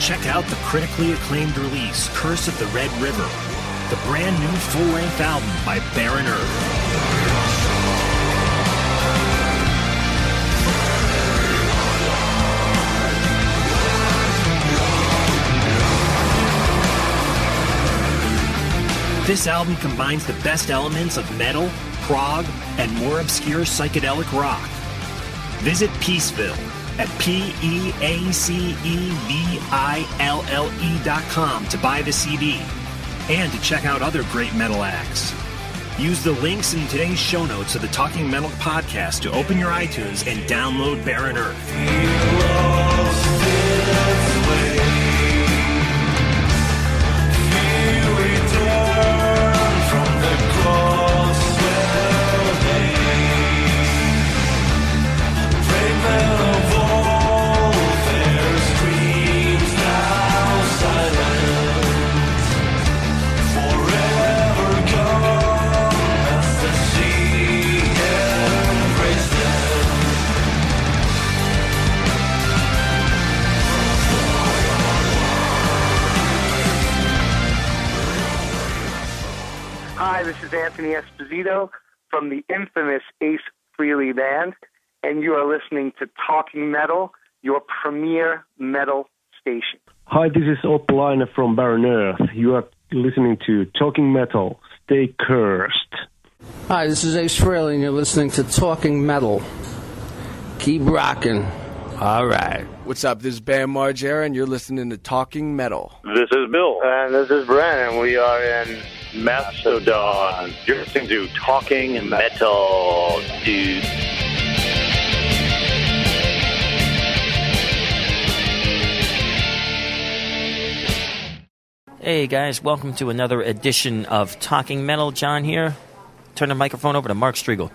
Check out the critically acclaimed release, Curse of the Red River, the brand new full-length album by Barren Earth. This album combines the best elements of metal, prog, and more obscure psychedelic rock. Visit Peaceville P E A C E V I L L E dot com to buy the CD and to check out other great metal acts. Use the links in today's show notes of the Talking Metal podcast to open your iTunes and download Barren Earth. Hi, this is Anthony Esposito from the infamous Ace Frehley Band, and you are listening to Talking Metal, your premier metal station. Hi, this is Opalainen from Barren Earth. You are listening to Talking Metal. Stay cursed. Hi, this is Ace Frehley, and you're listening to Talking Metal. Keep rocking. All right. What's up? This is Bam Margera, and you're listening to Talking Metal. This is Bill. And this is Brent, and we are in Mastodon. You're listening to Talking Metal, dude. Hey guys, welcome to another edition of Talking Metal. John here. Turn the microphone over to Mark Strigl.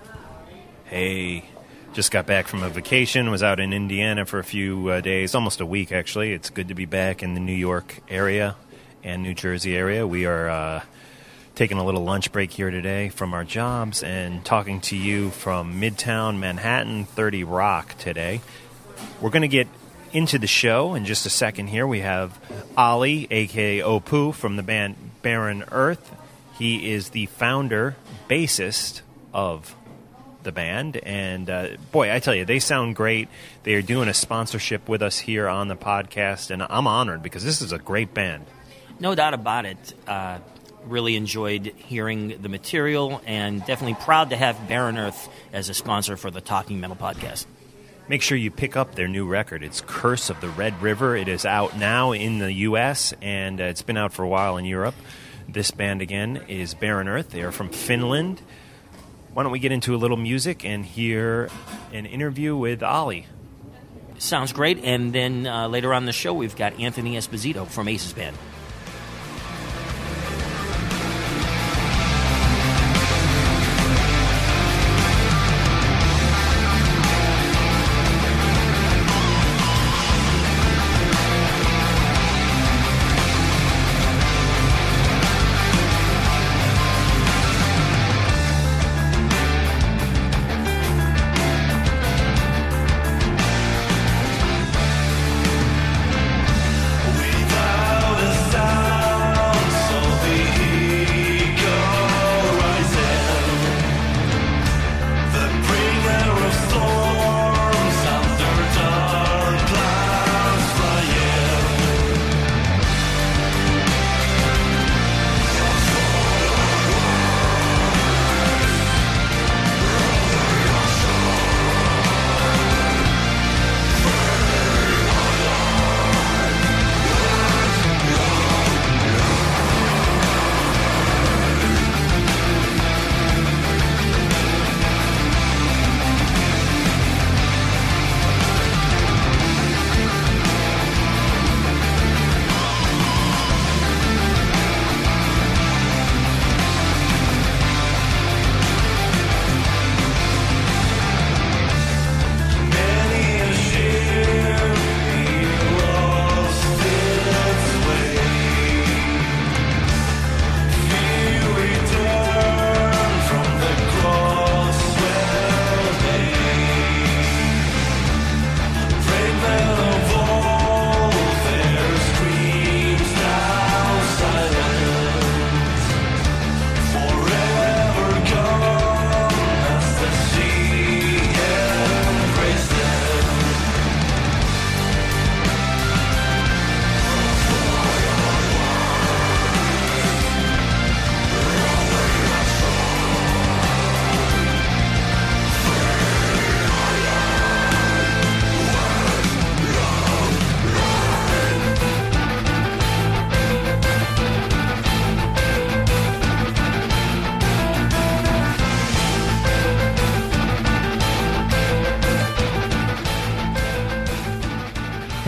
Hey, just got back from a vacation. Was out in Indiana for a few uh, days, almost a week actually. It's good to be back in the New York area and New Jersey area. We are uh, taking a little lunch break here today from our jobs and talking to you from Midtown Manhattan, 30 Rock today. We're going to get into the show in just a second here. We have Olli, aka Opu, from the band Barren Earth. He is the founder, bassist of the band. And uh, boy, I tell you, they sound great. They are doing a sponsorship with us here on the podcast, and I'm honored because this is a great band. No doubt about it. Uh, really enjoyed hearing the material and definitely proud to have Barren Earth as a sponsor for the Talking Metal podcast. Make sure you pick up their new record. It's Curse of the Red River. It is out now in the U.S., and uh, it's been out for a while in Europe. This band, again, is Barren Earth. They are from Finland. Why don't we get into a little music and hear an interview with Olli? Sounds great. And then uh, later on in the show, we've got Anthony Esposito from Aces Band.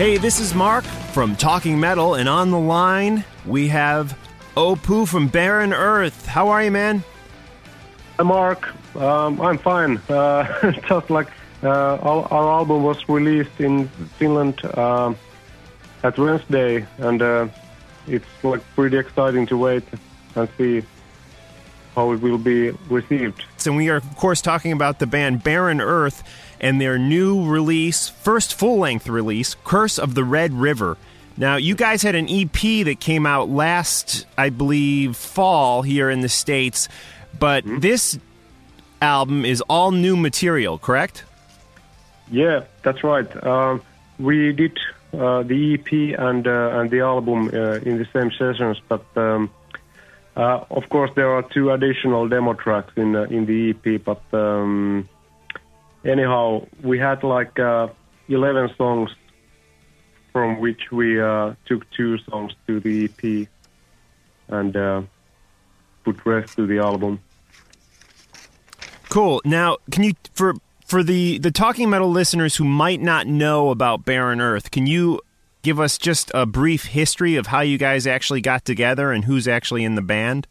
Hey, this is Mark from Talking Metal, and on the line we have Opu from Barren Earth. How are you, man? Hi, Mark. Um, I'm fine. Uh, just like uh, our, our, album was released in Finland uh, at Wednesday, and uh, it's like pretty exciting to wait and see how it will be received. So we are, of course, talking about the band Barren Earth and their new release, first full length release, Curse of the Red River. Now, you guys had an EP that came out last, I believe, fall here in the States, but mm-hmm. this album is all new material, correct? Yeah, that's right. Uh, we did uh, the EP and uh, and the album uh, in the same sessions, but um, uh, of course there are two additional demo tracks in uh, in the EP. But um, anyhow, we had like 11 songs from which we uh, took two songs to the EP and uh, put rest to the album. Cool. Now, can you for for the the talking metal listeners who might not know about Barren Earth, can you give us just a brief history of how you guys actually got together and who's actually in the band?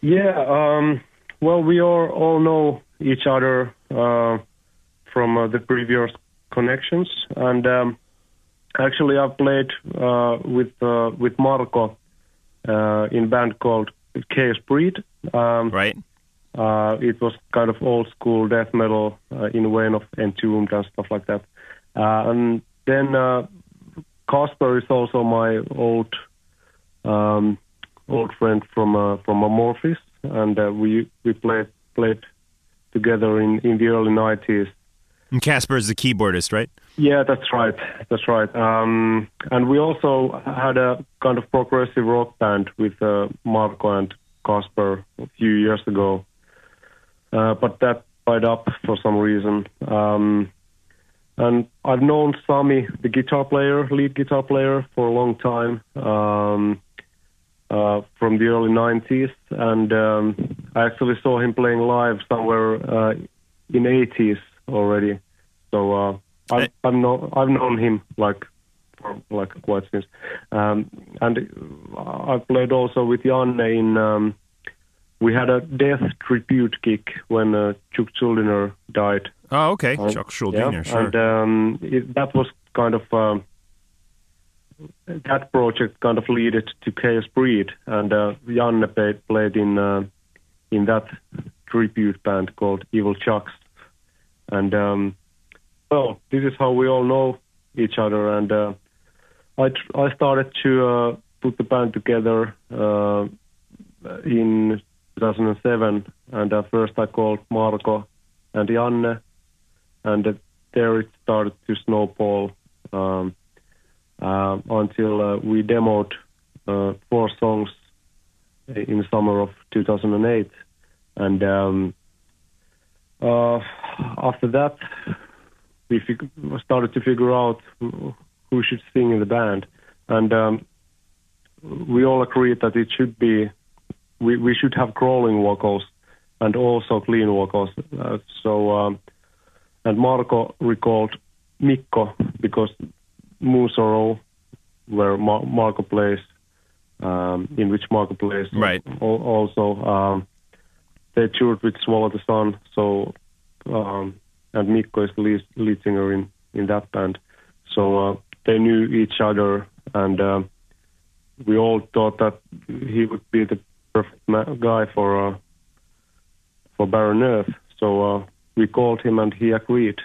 Yeah. Um, well, we all all know each other uh, from uh, the previous connections, and um, actually, I played uh, with uh, with Marco uh, in band called Chaos Breed. Um, right. Uh, it was kind of old school death metal uh, in vein of Entombed and stuff like that. Uh, and then Casper is also my old um, old friend from from Amorphis, and we we played played together in in the early 90s and Casper is the keyboardist, right? Yeah, that's right. That's right. Um, and we also had a kind of progressive rock band with uh, Marco and Casper a few years ago, uh, but that died up for some reason. Um, and I've known Sami, the guitar player, lead guitar player, for a long time um, uh, from the early 90s. And um, I actually saw him playing live somewhere uh, in 80s already. So uh, I've, I've, know, I've known him like for like quite since, um, and I played also with Janne in. Um, we had a death tribute gig when uh, Chuck Schuldiner died. Oh, okay, uh, Chuck Schuldiner, yeah, sure. And um, it, that was kind of um, that project kind of led to Chaos Breed, and uh, Janne played, played in uh, in that tribute band called Evil Chucks, and um, well, this is how we all know each other, and uh, I tr- I started to uh, put the band together uh, in 2007, and uh, first I called Marco and Janne, and uh, there it started to snowball um, uh, until uh, we demoed uh, four songs in summer of 2008, and um, uh, after that we fig- started to figure out who should sing in the band, and um, we all agreed that it should be we, we should have crawling vocals and also clean vocals. Uh, so um, and Marco recalled Mikko because Moonsorrow, where Mar- Marco plays, um, in which Marco plays, right? also, um, they toured with Swallow the Sun, so um, and Mikko is the lead, lead singer in, in that band. So uh, they knew each other, and uh, we all thought that he would be the perfect ma- guy for uh, for Barren Earth. So uh, we called him, and he agreed.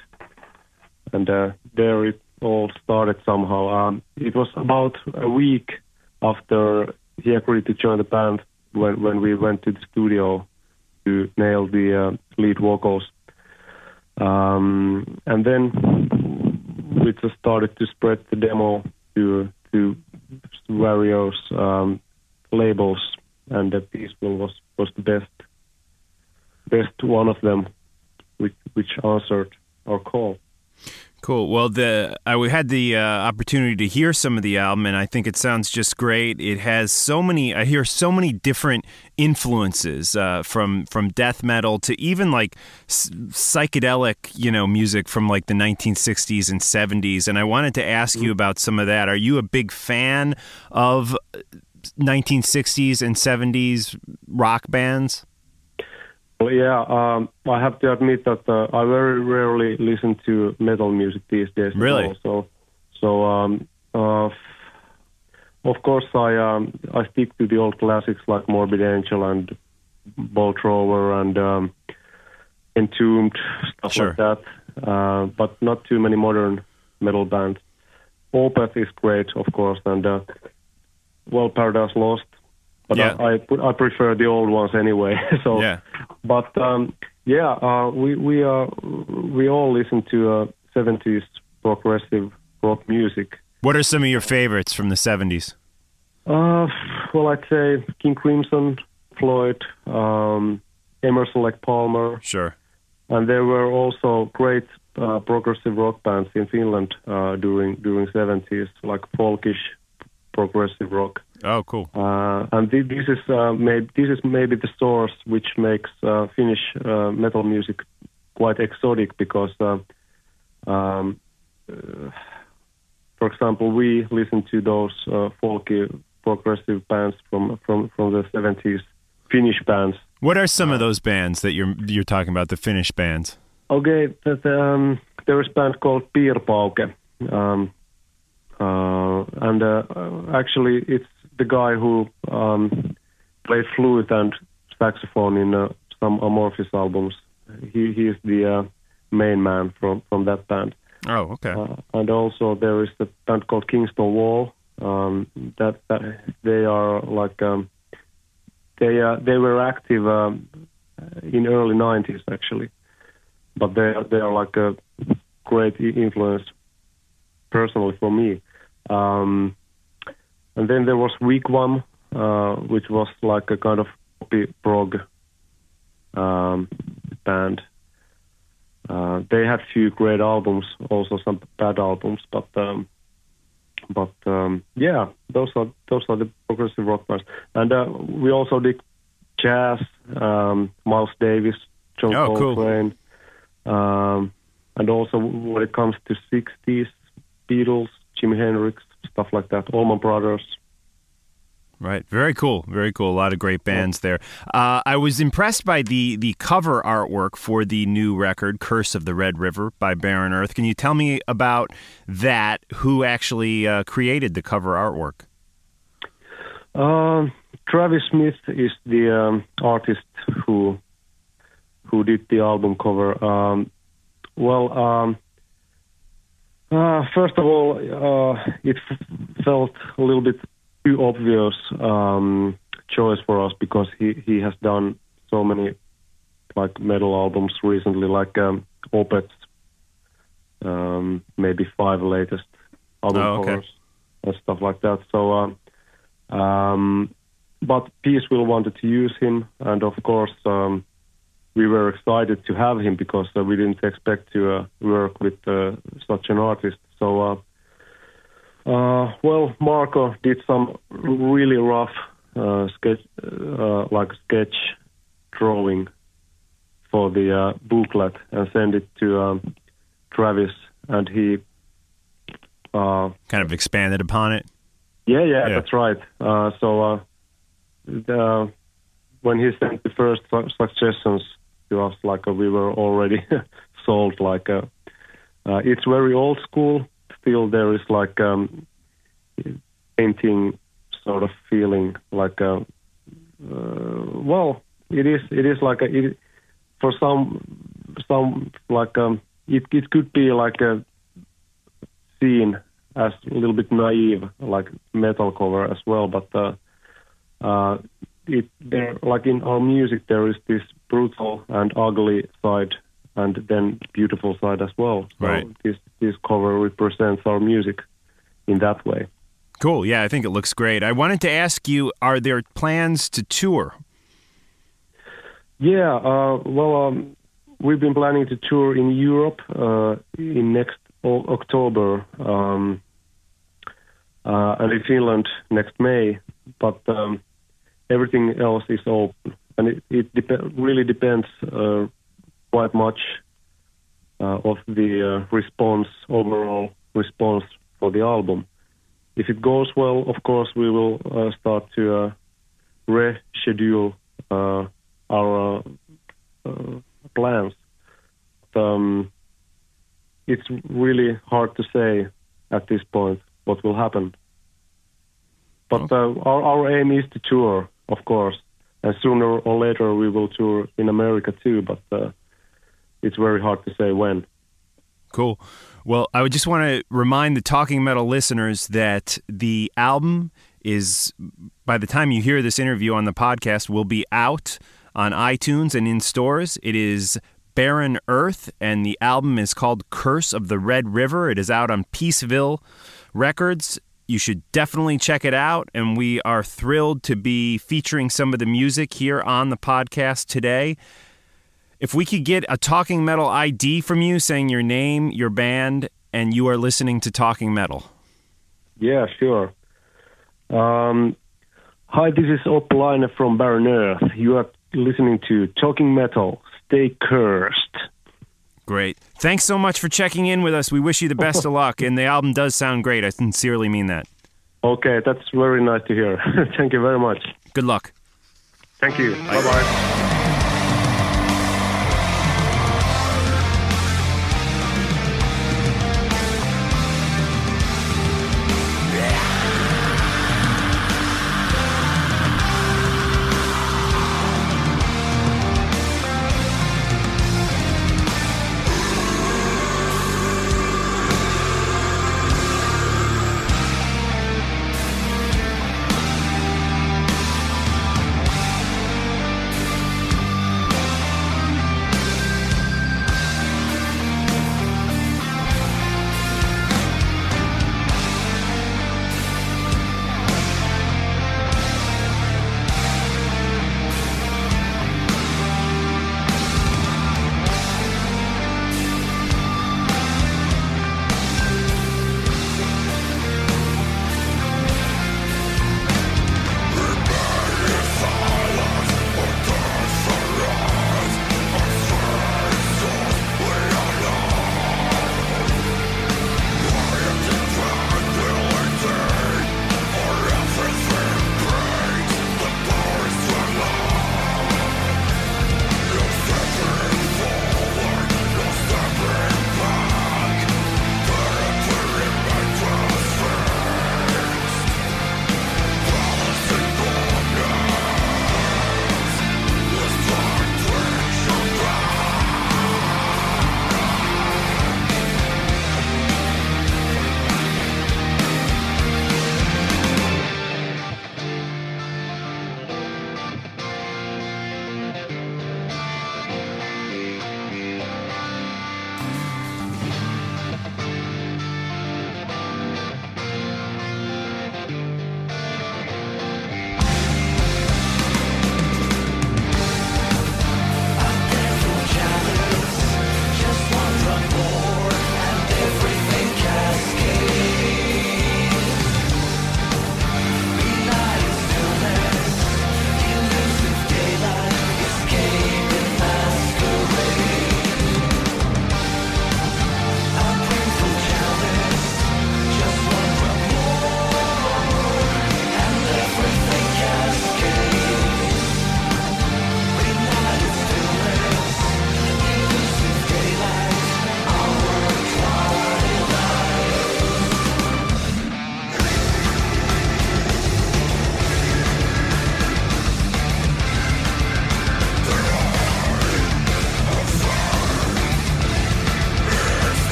And uh, there it all started somehow. Um, it was about a week after he agreed to join the band when when we went to the studio to nail the uh, lead vocals. Um, and then we just started to spread the demo to to various um, labels, and the Peaceville was was the best best one of them, which which answered our call. Cool. Well, the uh, we had the uh, opportunity to hear some of the album, and I think it sounds just great. It has so many. I hear so many different influences uh, from from death metal to even like s- psychedelic, you know, music from like the 1960s and 70s. And I wanted to ask you about some of that. Are you a big fan of 1960s and 70s rock bands? Well, yeah, um, I have to admit that uh, I very rarely listen to metal music these days. Really? So, so um, uh, of course, I um, I stick to the old classics like Morbid Angel and Bolt Thrower and um, Entombed stuff Sure. like that. Uh, but not too many modern metal bands. Opeth is great, of course, and uh, well, Paradise Lost. But Yeah. I, I I prefer the old ones anyway. so Yeah. but um, yeah, uh, we we uh, we all listen to uh, 70s progressive rock music. What are some of your favorites from the 70s? Uh, well, I'd say King Crimson, Floyd, um, Emerson, Lake Palmer, Sure. and there were also great uh, progressive rock bands in Finland uh, during during 70s, like folkish progressive rock. Oh, cool. Uh, and thi- this is uh, maybe this is maybe the source which makes uh, Finnish uh, metal music quite exotic because, uh, um, uh, for example, we listen to those uh, folky progressive bands from from from the 70s, Finnish bands. What are some of those bands that you're you're talking about? The Finnish bands. Okay, that, um, there is a band called Piirpauke, um, uh, and uh, actually it's the guy who um, played flute and saxophone in uh, some Amorphis albums. He he is the uh, main man from from that band. Oh, okay. Uh, and also there is the band called Kingston Wall. Um, that, that they are like um, they uh, they were active um, in early 90s actually, but they are, they are like a great influence personally for me. Um, and then there was Wigwam, uh, which was like a kind of poppy prog um, band. Uh, they had few great albums, also some bad albums, but um, but um, yeah, those are those are the progressive rock bands. And uh, we also did jazz, um, Miles Davis, John Oh, cool. Coltrane, um, and also when it comes to '60s, Beatles, Jimi Hendrix, stuff like that, Allman Brothers. Right. Very cool. Very cool. A lot of great bands there. Uh, I was impressed by the the cover artwork for the new record, "Curse of the Red River" by Barren Earth. Can you tell me about that? Who actually uh, created the cover artwork? Um, Travis Smith is the um, artist who who did the album cover. Um, well, um, uh, first of all, uh, it f- felt a little bit too obvious um, choice for us because he he has done so many like metal albums recently, like um, Opeth's um, maybe five latest album Oh, okay. covers and stuff like that. So. Um, um, but Peaceville wanted to use him, and of course, um, we were excited to have him because uh, we didn't expect to uh, work with uh, such an artist. So, uh, uh, well, Marco did some really rough uh, sketch, uh, like sketch drawing for the uh, booklet and sent it to um, Travis, and he uh, Kind of expanded upon it. yeah, yeah, Yeah. that's right. Uh, so uh, the, when he sent the first su- suggestions to us, like we were already sold. Like uh, it's very old school. Still, there is like um, painting sort of feeling. Like uh, well, it is. It is like a, it, for some some like um, it it could be like a seen as a little bit naive, like metal cover as well. But uh, uh, it there, like in our music, there is this brutal and ugly side, and then beautiful side as well. So Right. this this cover represents our music in that way. Cool. Yeah, I think it looks great. I wanted to ask you: Are there plans to tour? Yeah, uh, well, um, we've been planning to tour in Europe uh, in next o- October, um, uh, and in Finland next May. But um, everything else is open, and it, it dep- really depends uh, quite much uh, of the uh, response, overall response for the album. If it goes well, of course, we will uh, start to uh, reschedule uh, our uh, uh, plans. Um, it's really hard to say at this point what will happen. But uh, our, our aim is to tour, of course, and sooner or later we will tour in America too. But uh, it's very hard to say when. Cool. Well, I would just want to remind the Talking Metal listeners that the album is, by the time you hear this interview on the podcast, will be out on iTunes and in stores. It is Barren Earth, and the album is called Curse of the Red River. It is out on Peaceville Records. You should definitely check it out, and we are thrilled to be featuring some of the music here on the podcast today. If we could get a Talking Metal ID from you saying your name, your band, and you are listening to Talking Metal. Yeah, sure. Um, hi, this is Oppo from Barren Earth. You are listening to Talking Metal. Stay cursed. Great. Thanks so much for checking in with us. We wish you the best of luck, and the album does sound great. I sincerely mean that. Okay, that's very nice to hear. Thank you very much. Good luck. Thank you. Bye bye.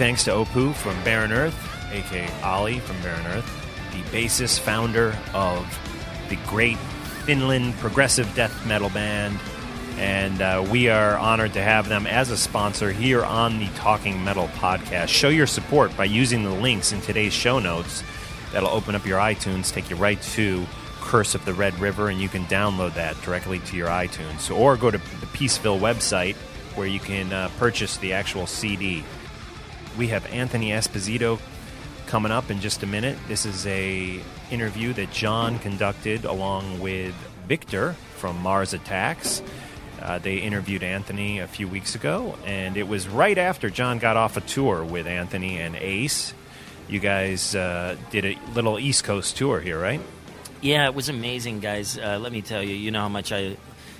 Thanks to Opu from Barren Earth, aka Ollie from Barren Earth, the bassist founder of the great Finland progressive death metal band, And uh, we are honored to have them as a sponsor here on the Talking Metal podcast. Show your support by using the links in today's show notes. That'll open up your iTunes, take you right to Curse of the Red River, and you can download that directly to your iTunes. Or go to the Peaceville website where you can uh, purchase the actual CD. We have Anthony Esposito coming up in just a minute. This is a interview that John conducted along with Victor from Mars Attacks. Uh, they interviewed Anthony a few weeks ago, and it was right after John got off a tour with Anthony and Ace. You guys uh, did a little East Coast tour here, right? Yeah, it was amazing, guys. Uh, let me tell you, you know how much I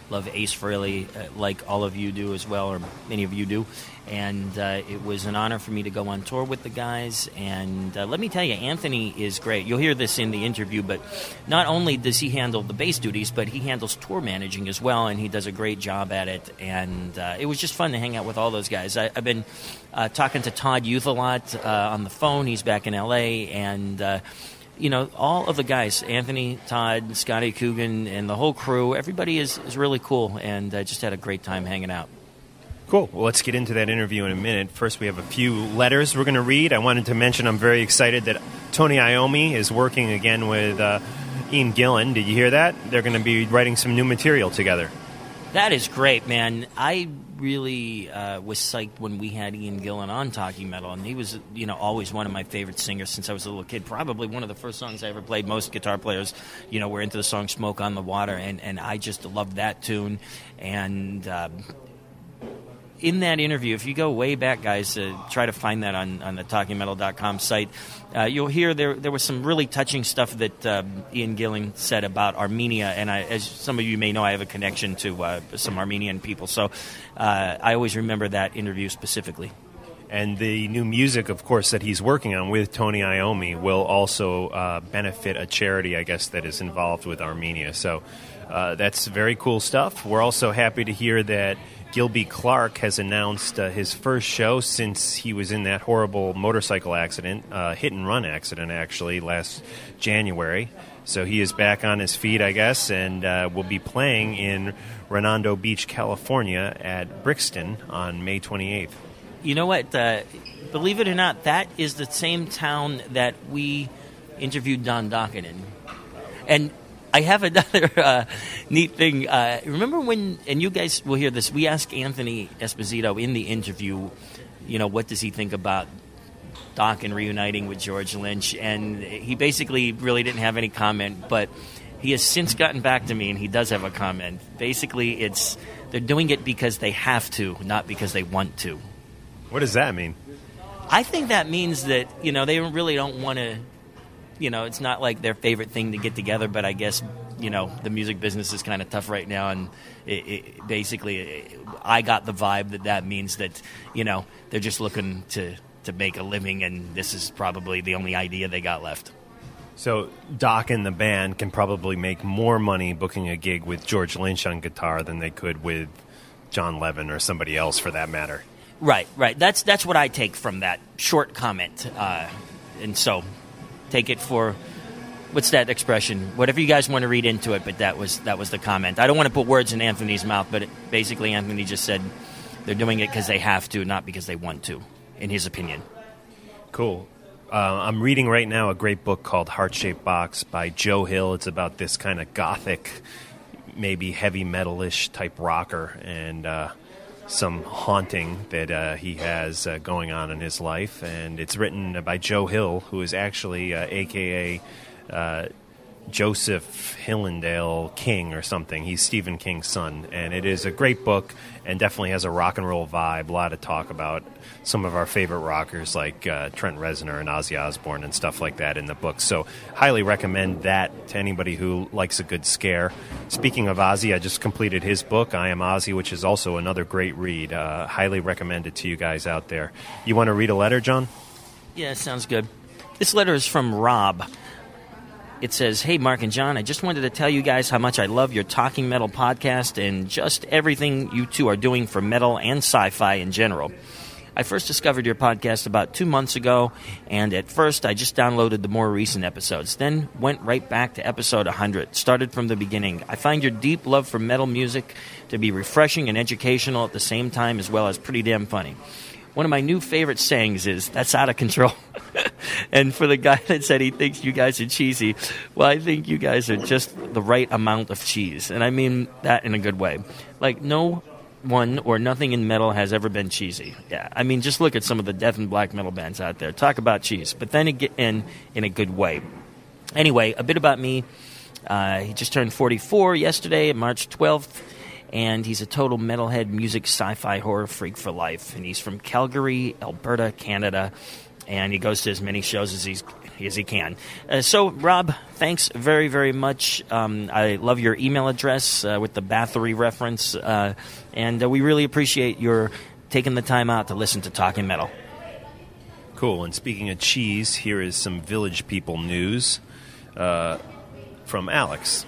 love Ace Frehley, uh, like all of you do as well, or many of you do. And uh, it was an honor for me to go on tour with the guys. And uh, let me tell you, Anthony is great. You'll hear this in the interview, but not only does he handle the bass duties, but he handles tour managing as well, and he does a great job at it. And uh, it was just fun to hang out with all those guys. I, have been uh, talking to Todd Youth a lot uh, on the phone. He's back in LA, and you know, all of the guys, Anthony, Todd, Scotty Coogan, and the whole crew, everybody is, is really cool and uh, just had a great time hanging out. Cool. Well, let's get into that interview in a minute. First, we have a few letters we're going to read. I wanted to mention I'm very excited that Tony Iommi is working again with uh, Ian Gillan. Did you hear that? They're going to be writing some new material together. That is great, man. I really uh, was psyched when we had Ian Gillan on Talking Metal, and he was, you know, always one of my favorite singers since I was a little kid. Probably one of the first songs I ever played. Most guitar players, you know, were into the song "Smoke on the Water," and and I just loved that tune. And uh, in that interview, if you go way back, guys, uh, try to find that on, on the talkingmetal.com site, uh, you'll hear there there was some really touching stuff that um, Ian Gillan said about Armenia. And I, as some of you may know, I have a connection to uh, some Armenian people. So uh, I always remember that interview specifically. And the new music, of course, that he's working on with Tony Iommi will also uh, benefit a charity, I guess, that is involved with Armenia. So uh, that's very cool stuff. We're also happy to hear that Gilby Clarke has announced uh, his first show since he was in that horrible motorcycle accident, uh, hit and run accident, actually, last January. So he is back on his feet, I guess, and uh, will be playing in Redondo Beach, California at Brixton on May 28th. You know what? Uh, believe it or not, that is the same town that we interviewed Don Dokken in. And I have another uh, neat thing. Uh, remember when, and you guys will hear this, we asked Anthony Esposito in the interview, you know, what does he think about Dokken reuniting with George Lynch? And he basically really didn't have any comment, but he has since gotten back to me and he does have a comment. Basically, it's they're doing it because they have to, not because they want to. What does that mean? I think that means that, you know, they really don't want to you know, it's not like their favorite thing to get together, but I guess you know the music business is kind of tough right now, and it, it, basically, it, I got the vibe that that means that you know they're just looking to to make a living, and this is probably the only idea they got left. So Dokken the band can probably make more money booking a gig with George Lynch on guitar than they could with Jon Levin or somebody else, for that matter. Right, right. That's that's what I take from that short comment, uh, and so take it for what's that expression? Whatever you guys want to read into it, but that was that was the comment. I don't want to put words in Anthony's mouth, but it, basically Anthony just said they're doing it because they have to, not because they want to, in his opinion. Cool. Uh, I'm reading right now a great book called Heart Shaped Box by Joe Hill. It's about this kind of gothic, maybe heavy metalish type rocker, and uh, some haunting that uh, he has uh, going on in his life. And it's written by Joe Hill, who is actually uh, AKA Joseph Hillendale King or something. He's Stephen King's son. And it is a great book and definitely has a rock and roll vibe. A lot of talk about some of our favorite rockers like uh, Trent Reznor and Ozzy Osbourne and stuff like that in the book. So, highly recommend that to anybody who likes a good scare. Speaking of Ozzy, I just completed his book, I Am Ozzy, which is also another great read. Uh, highly recommend it to you guys out there. You want to read a letter, John? Yeah, sounds good. This letter is from Rob. It says, Hey, Mark and John, I just wanted to tell you guys how much I love your Talking Metal podcast and just everything you two are doing for metal and sci fi in general. I first discovered your podcast about two months ago, and at first I just downloaded the more recent episodes, then went right back to episode 100. Started from the beginning. I find your deep love for metal music to be refreshing and educational at the same time, as well as pretty damn funny. One of my new favorite sayings is, that's out of control. and for the guy that said he thinks you guys are cheesy, well, I think you guys are just the right amount of cheese. And I mean that in a good way. Like, no one or nothing in metal has ever been cheesy. Yeah, I mean, just look at some of the death and black metal bands out there. Talk about cheese, but then again, in a good way. Anyway, a bit about me. Uh, he just turned 44 yesterday, March 12th, and he's a total metalhead, music, sci-fi, horror freak for life. And he's from Calgary, Alberta, Canada, and he goes to as many shows as he's as he can. Uh, so, Rob, thanks very, very much. Um, I love your email address uh, with the Bathory reference, uh, and uh, we really appreciate your taking the time out to listen to Talking Metal. Cool. And speaking of cheese, here is some Village People news uh, from Alex.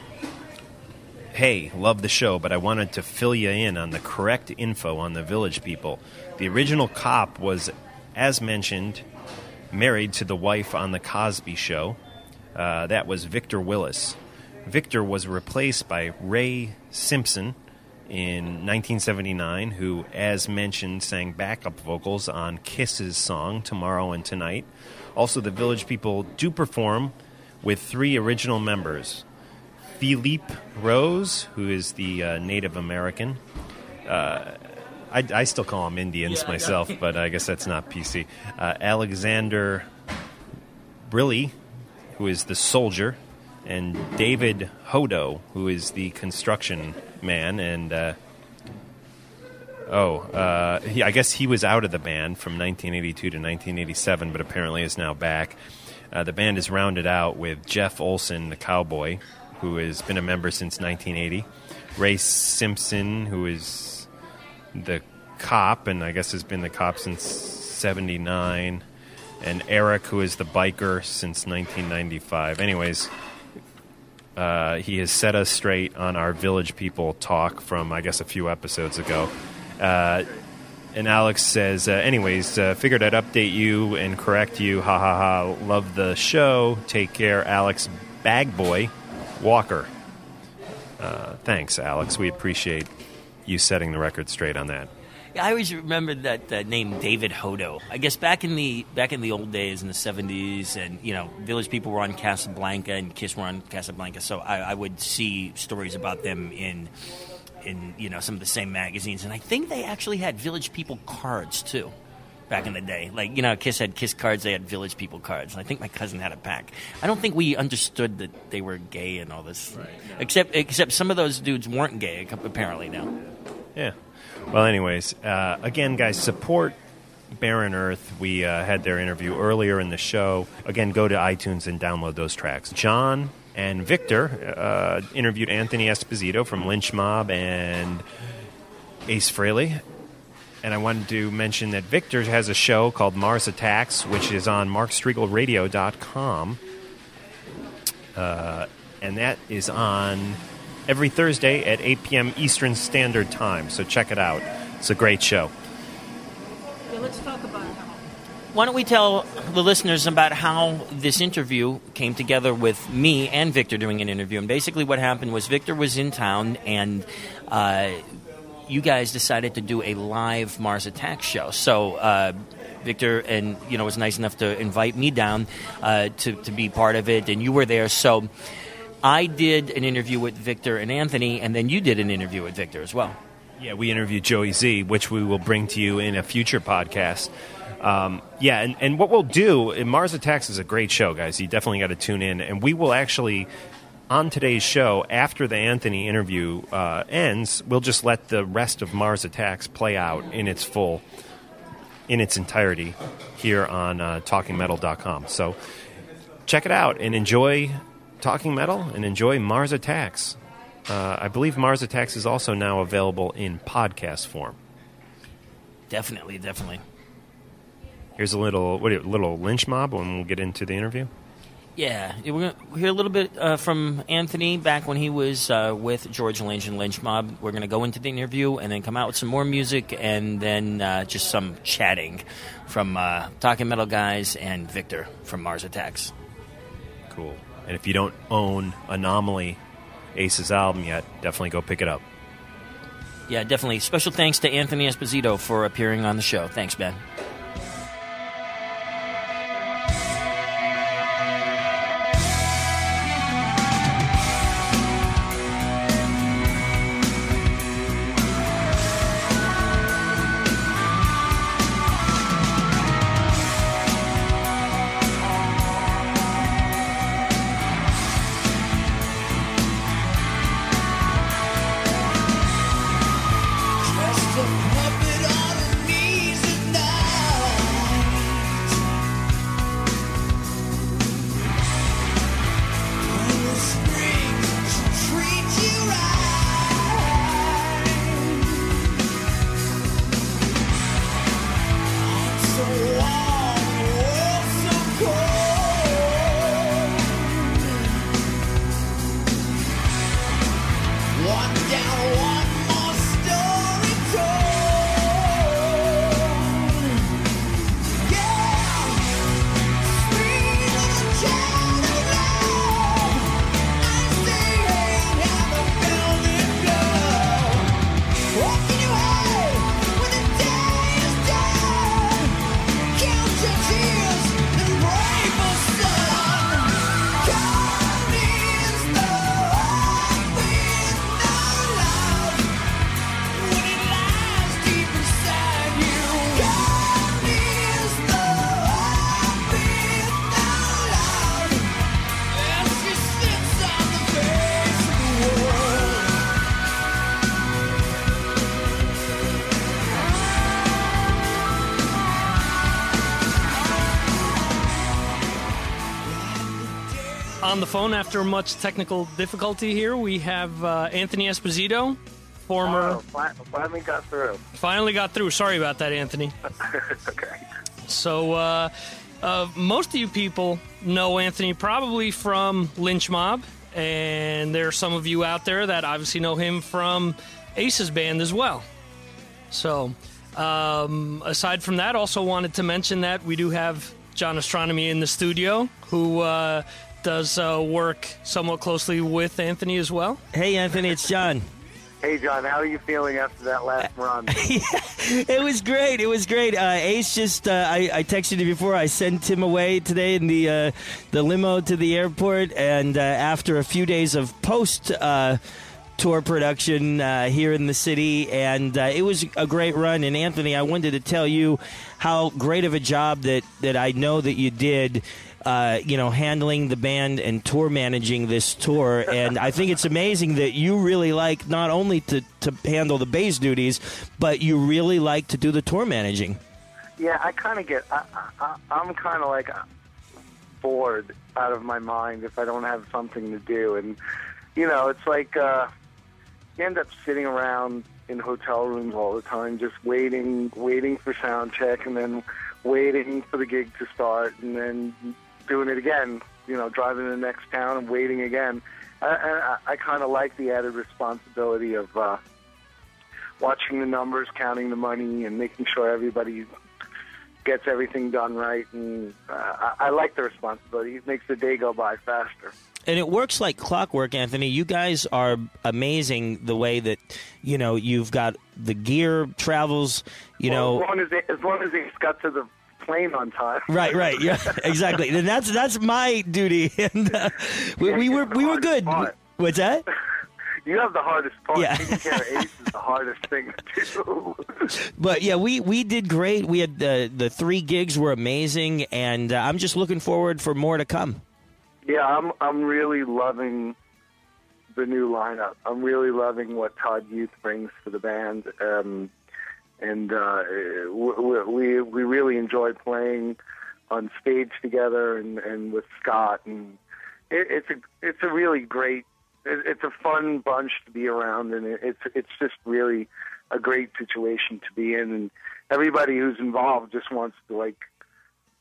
Hey, love the show, but I wanted to fill you in on the correct info on the Village People. The original cop was, as mentioned, married to the wife on The Cosby Show. Uh, that was Victor Willis. Victor was replaced by Ray Simpson in 1979, who, as mentioned, sang backup vocals on Kiss's song Tomorrow and Tonight. Also, the Village People do perform with three original members Felipe Rose, who is the uh, Native American. Uh, I, I, still call them Indians yeah, myself, but I guess that's not PC. Uh, Alexander Briley, who is the soldier, and David Hodo, who is the construction man. And uh, oh, uh, he, I guess he was out of the band from 1982 to 1987, but apparently is now back. Uh, the band is rounded out with Jeff Olson, the cowboy, who has been a member since 1980. Ray Simpson, who is the cop, and I guess has been the cop since 79. And Eric, who is the biker since 1995. Anyways, uh, he has set us straight on our village people talk from, I guess, a few episodes ago. Uh, and Alex says, uh, anyways, uh, figured I'd update you and correct you. Ha ha ha. Love the show. Take care, Alex Bagboy. Walker. Uh, thanks, Alex. We appreciate you setting the record straight on that. Yeah, I always remembered that name David Hodo. I guess back in the back in the old days in the seventies, and you know, Village People were on Casablanca and Kiss were on Casablanca, so I, I would see stories about them in in you know some of the same magazines, and I think they actually had Village People cards too back in the day. Like, you know, Kiss had Kiss cards, they had Village People cards. I think my cousin had a pack. I don't think we understood that they were gay and all this. Right, Except except some of those dudes weren't gay, apparently now. Yeah. Well, anyways, uh, again, guys, support Barren Earth. We uh, had their interview earlier in the show. Again, go to iTunes and download those tracks. John and Victor uh, interviewed Anthony Esposito from Lynch Mob and Ace Frehley and I wanted to mention that Victor has a show called Mars Attacks, which is on markstriglradio.com. Uh, and that is on every Thursday at 8 p.m. Eastern Standard Time. So check it out. It's a great show. Yeah, let's talk about how Why don't we tell the listeners about how this interview came together with me and Victor doing an interview? And basically, what happened was Victor was in town and uh, you guys decided to do a live Mars Attack show. So. Uh, Victor and you know was nice enough to invite me down uh, to to be part of it, and you were there. So I did an interview with Victor and Anthony, and then you did an interview with Victor as well. Yeah, we interviewed Joey Z, which we will bring to you in a future podcast. Um, yeah, and, and what we'll do, Mars Attacks is a great show, guys. You definitely got to tune in, and we will actually on today's show, after the Anthony interview uh, ends, we'll just let the rest of Mars Attacks play out in its full, in its entirety, here on uh, TalkingMetal.com. So check it out and enjoy Talking Metal and enjoy Mars Attacks. Uh, I believe Mars Attacks is also now available in podcast form. Definitely, definitely. Here's a little what, a little lynch mob when we'll get into the interview. Yeah, we're going to hear a little bit uh, from Anthony back when he was uh, with George Lynch and Lynch Mob. We're going to go into the interview and then come out with some more music and then uh, just some chatting from uh, Talking Metal guys and Victor from Mars Attacks. Cool. And if you don't own Anomaly, Ace's album yet, definitely go pick it up. Yeah, definitely. Special thanks to Anthony Esposito for appearing on the show. Thanks, Ben. Phone, after much technical difficulty here, we have uh, Anthony Esposito, former. Oh, finally got through. Finally got through. Sorry about that, Anthony. okay. So, uh, uh, most of you people know Anthony probably from Lynch Mob, and there are some of you out there that obviously know him from Ace's band as well. So, um, aside from that, also wanted to mention that we do have John Ostronomy in the studio, who uh, does uh, work somewhat closely with Anthony as well. Hey, Anthony, it's John. Hey, John, how are you feeling after that last run? it was great. It was great. Uh, Ace just, uh, I, I texted you before. I sent him away today in the uh, the limo to the airport, and uh, after a few days of post uh, tour production uh, here in the city, and uh, it was a great run. And Anthony, I wanted to tell you how great of a job that that I know that you did. Uh, you know, handling the band and tour managing this tour, and I think it's amazing that you really like not only to, to handle the bass duties, but you really like to do the tour managing. Yeah, I kind of get. I, I, I'm kind of like bored out of my mind if I don't have something to do, and you know, it's like uh, you end up sitting around in hotel rooms all the time, just waiting, waiting for sound check, and then waiting for the gig to start, and then doing it again. You know, driving to the next town and waiting again. I, I, I kind of like the added responsibility of uh, watching the numbers, counting the money, and making sure everybody gets everything done right. And uh, I, I like the responsibility. It makes the day go by faster. And it works like clockwork, Anthony. You guys are amazing the way that you know you've got the gear travels. You Well, know, as long as they, as long as they got to the plane on time. Right, right, yeah, exactly. And that's that's my duty, and uh, we, we were we were good. What's that? You have the hardest part. Yeah. Taking care of Ace is the hardest thing to do. But yeah, we we did great. We had the the three gigs were amazing, and uh, I'm just looking forward for more to come. Yeah, I'm I'm really loving the new lineup. I'm really loving what Todd Youth brings to the band, um, and uh, we, we we really enjoy playing on stage together and, and with Scott, and it, it's a it's a really great it, it's a fun bunch to be around, and it, it's it's just really a great situation to be in, and everybody who's involved just wants to like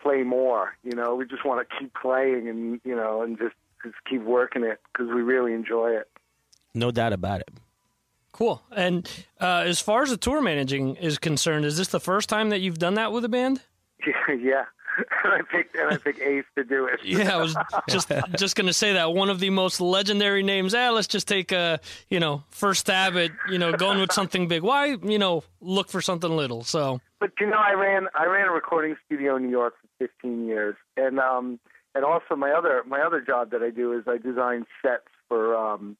play more. You know, we just want to keep playing and you know and just just keep working it because we really enjoy it. No doubt about it. Cool. And uh, as far as the tour managing is concerned, is this the first time that you've done that with a band? Yeah, yeah. and I picked and I picked Ace to do it. Yeah, I was just just going to say that one of the most legendary names. Ah, let's just take a you know first stab at you know going with something big. Why you know look for something little? So But you know, I ran I ran a recording studio in New York for 15 years, and um and also my other my other job that I do is I design sets for um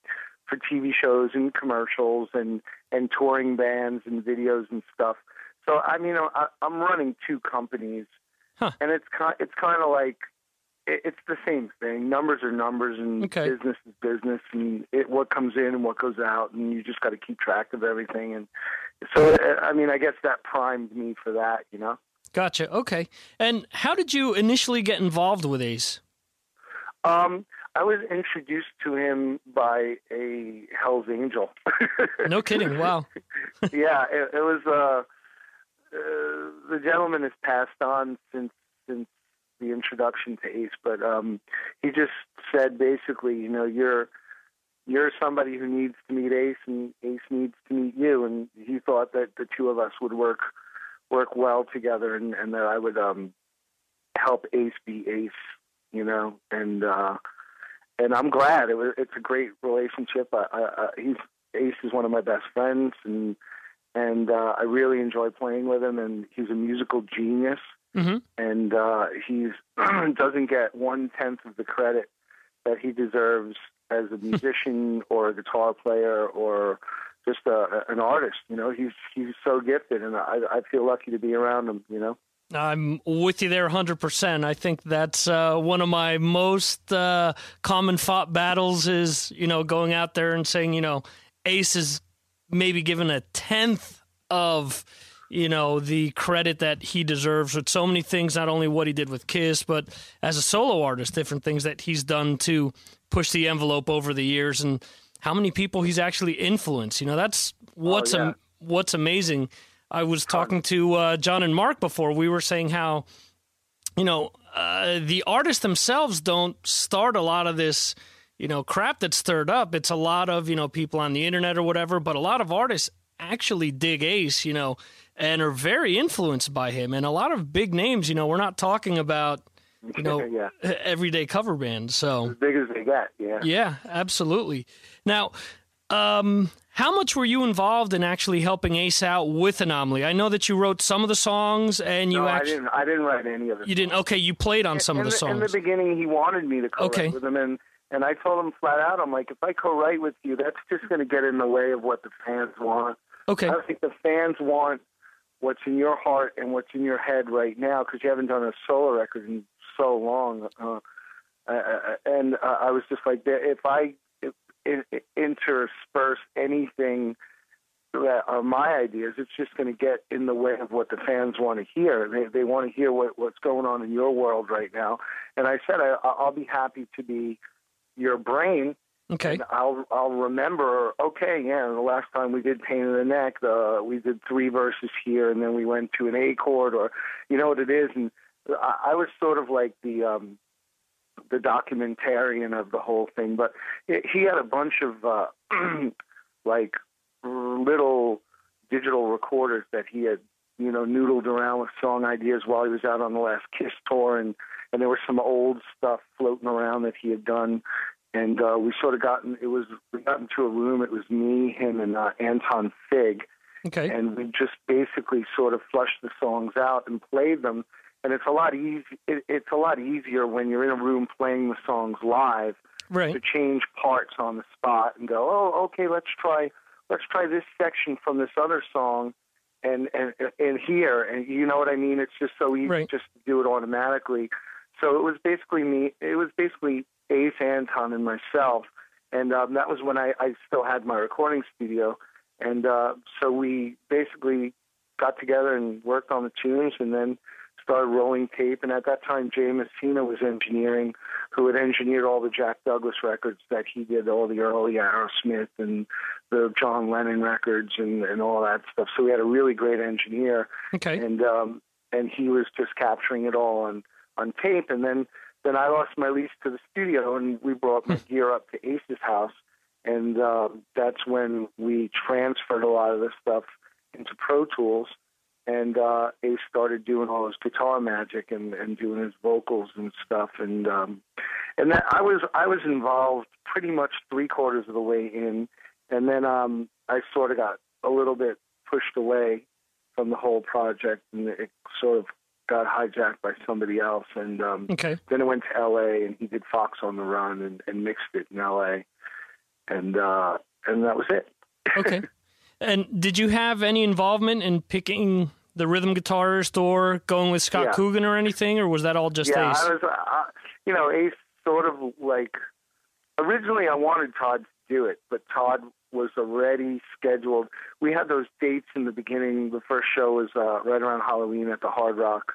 for TV shows and commercials and and touring bands and videos and stuff. So I mean, I, I'm running two companies, and it's kind it's kind of like it, it's the same thing. Numbers are numbers, and business is business, and it what comes in and what goes out, and you just got to keep track of everything. And so, I mean, I guess that primed me for that, you know. gotcha. Okay. And how did you initially get involved with Ace? Um, I was introduced to him by a Hell's Angel. No kidding. Wow. yeah, it, it was. Uh, uh, the gentleman has passed on since since the introduction to Ace, but um, he just said basically, you know, you're you're somebody who needs to meet Ace, and Ace needs to meet you, and he thought that the two of us would work work well together, and, and that I would um, help Ace be Ace, you know, and uh, and I'm glad it was. It's a great relationship. I, I, I, he's Ace is one of my best friends, and and uh, I really enjoy playing with him. And he's a musical genius, Mm-hmm. and uh, he's doesn't get one tenth of the credit that he deserves as a musician or a guitar player or just a, an artist. You know, he's he's so gifted, and I, I feel lucky to be around him. You know. I'm with you there 100%. I think that's uh, one of my most uh, common fought battles is, you know, going out there and saying, you know, Ace is maybe given a tenth of, you know, the credit that he deserves with so many things, not only what he did with Kiss, but as a solo artist, different things that he's done to push the envelope over the years and how many people he's actually influenced. You know, that's what's, yeah. am- what's amazing. I was talking to uh, John and Mark before. We were saying how, you know, uh, the artists themselves don't start a lot of this, you know, crap that's stirred up. It's a lot of, you know, people on the internet or whatever, but a lot of artists actually dig Ace, you know, and are very influenced by him. And a lot of big names, you know, we're not talking about, you know, yeah. everyday cover bands. So as big as they get. Yeah. yeah, absolutely. Now, um, how much were you involved in actually helping Ace out with Anomaly? I know that you wrote some of the songs, and you no, I actually didn't. I didn't write any of it. you didn't. Okay, you played on some in of the songs. In the beginning, he wanted me to co-write Okay. with him, and and I told him flat out, I'm like, if I co-write with you, that's just going to get in the way of what the fans want. Okay. I think the fans want what's in your heart and what's in your head right now because you haven't done a solo record in so long. Uh, uh, and uh, I was just like, if I in, intersperse anything that are my ideas, it's just going to get in the way of what the fans want to hear. They they want to hear what what's going on in your world right now. And I said I, I'll be happy to be your brain. Okay. And I'll I'll remember. Okay, yeah. The last time we did Pain in the Neck, uh, we did three verses here, and then we went to an A chord, or you know what it is. And I, I was sort of like the um, the documentarian of the whole thing. But he he had a bunch of uh, like little digital recorders that he had you know noodled around with song ideas while he was out on the last Kiss tour, and and there was some old stuff floating around that he had done. And uh, we sort of gotten it was we got into a room. It was me, him, and uh, Anton Fig, Okay. and we just basically sort of flushed the songs out and played them. And it's a lot easy. It, it's a lot easier when you're in a room playing the songs live Right. to change parts on the spot and go, oh, okay, let's try let's try this section from this other song, and and and here, and you know what I mean. It's just so easy just to do it automatically. So it was basically me. It was basically Ace Anton and myself, and um, that was when I, I still had my recording studio, and uh, so we basically got together and worked on the tunes, and then started rolling tape. And at that time, Jay Messina was engineering, who had engineered all the Jack Douglas records that he did, all the early Aerosmith and the John Lennon records and, and all that stuff. So we had a really great engineer. Okay. And um, and he was just capturing it all. And on tape, and then then I lost my lease to the studio, and we brought my gear up to Ace's house, and uh, that's when we transferred a lot of this stuff into Pro Tools, and uh, Ace started doing all his guitar magic and, and doing his vocals and stuff, and um, and that I was I was involved pretty much three quarters of the way in, and then um, I sort of got a little bit pushed away from the whole project, and it sort of got hijacked by somebody else, and um, Okay. then it went to L.A. and he did Fox on the Run and, and mixed it in L.A. and uh, and that was it. Okay. and did you have any involvement in picking the rhythm guitarist or going with Scott Yeah. Coogan or anything, or was that all just yeah, Ace? I was, uh, you know, Ace sort of like originally I wanted Todd to do it, but Todd was already scheduled. We had those dates in the beginning. The first show was uh, right around Halloween at the Hard Rock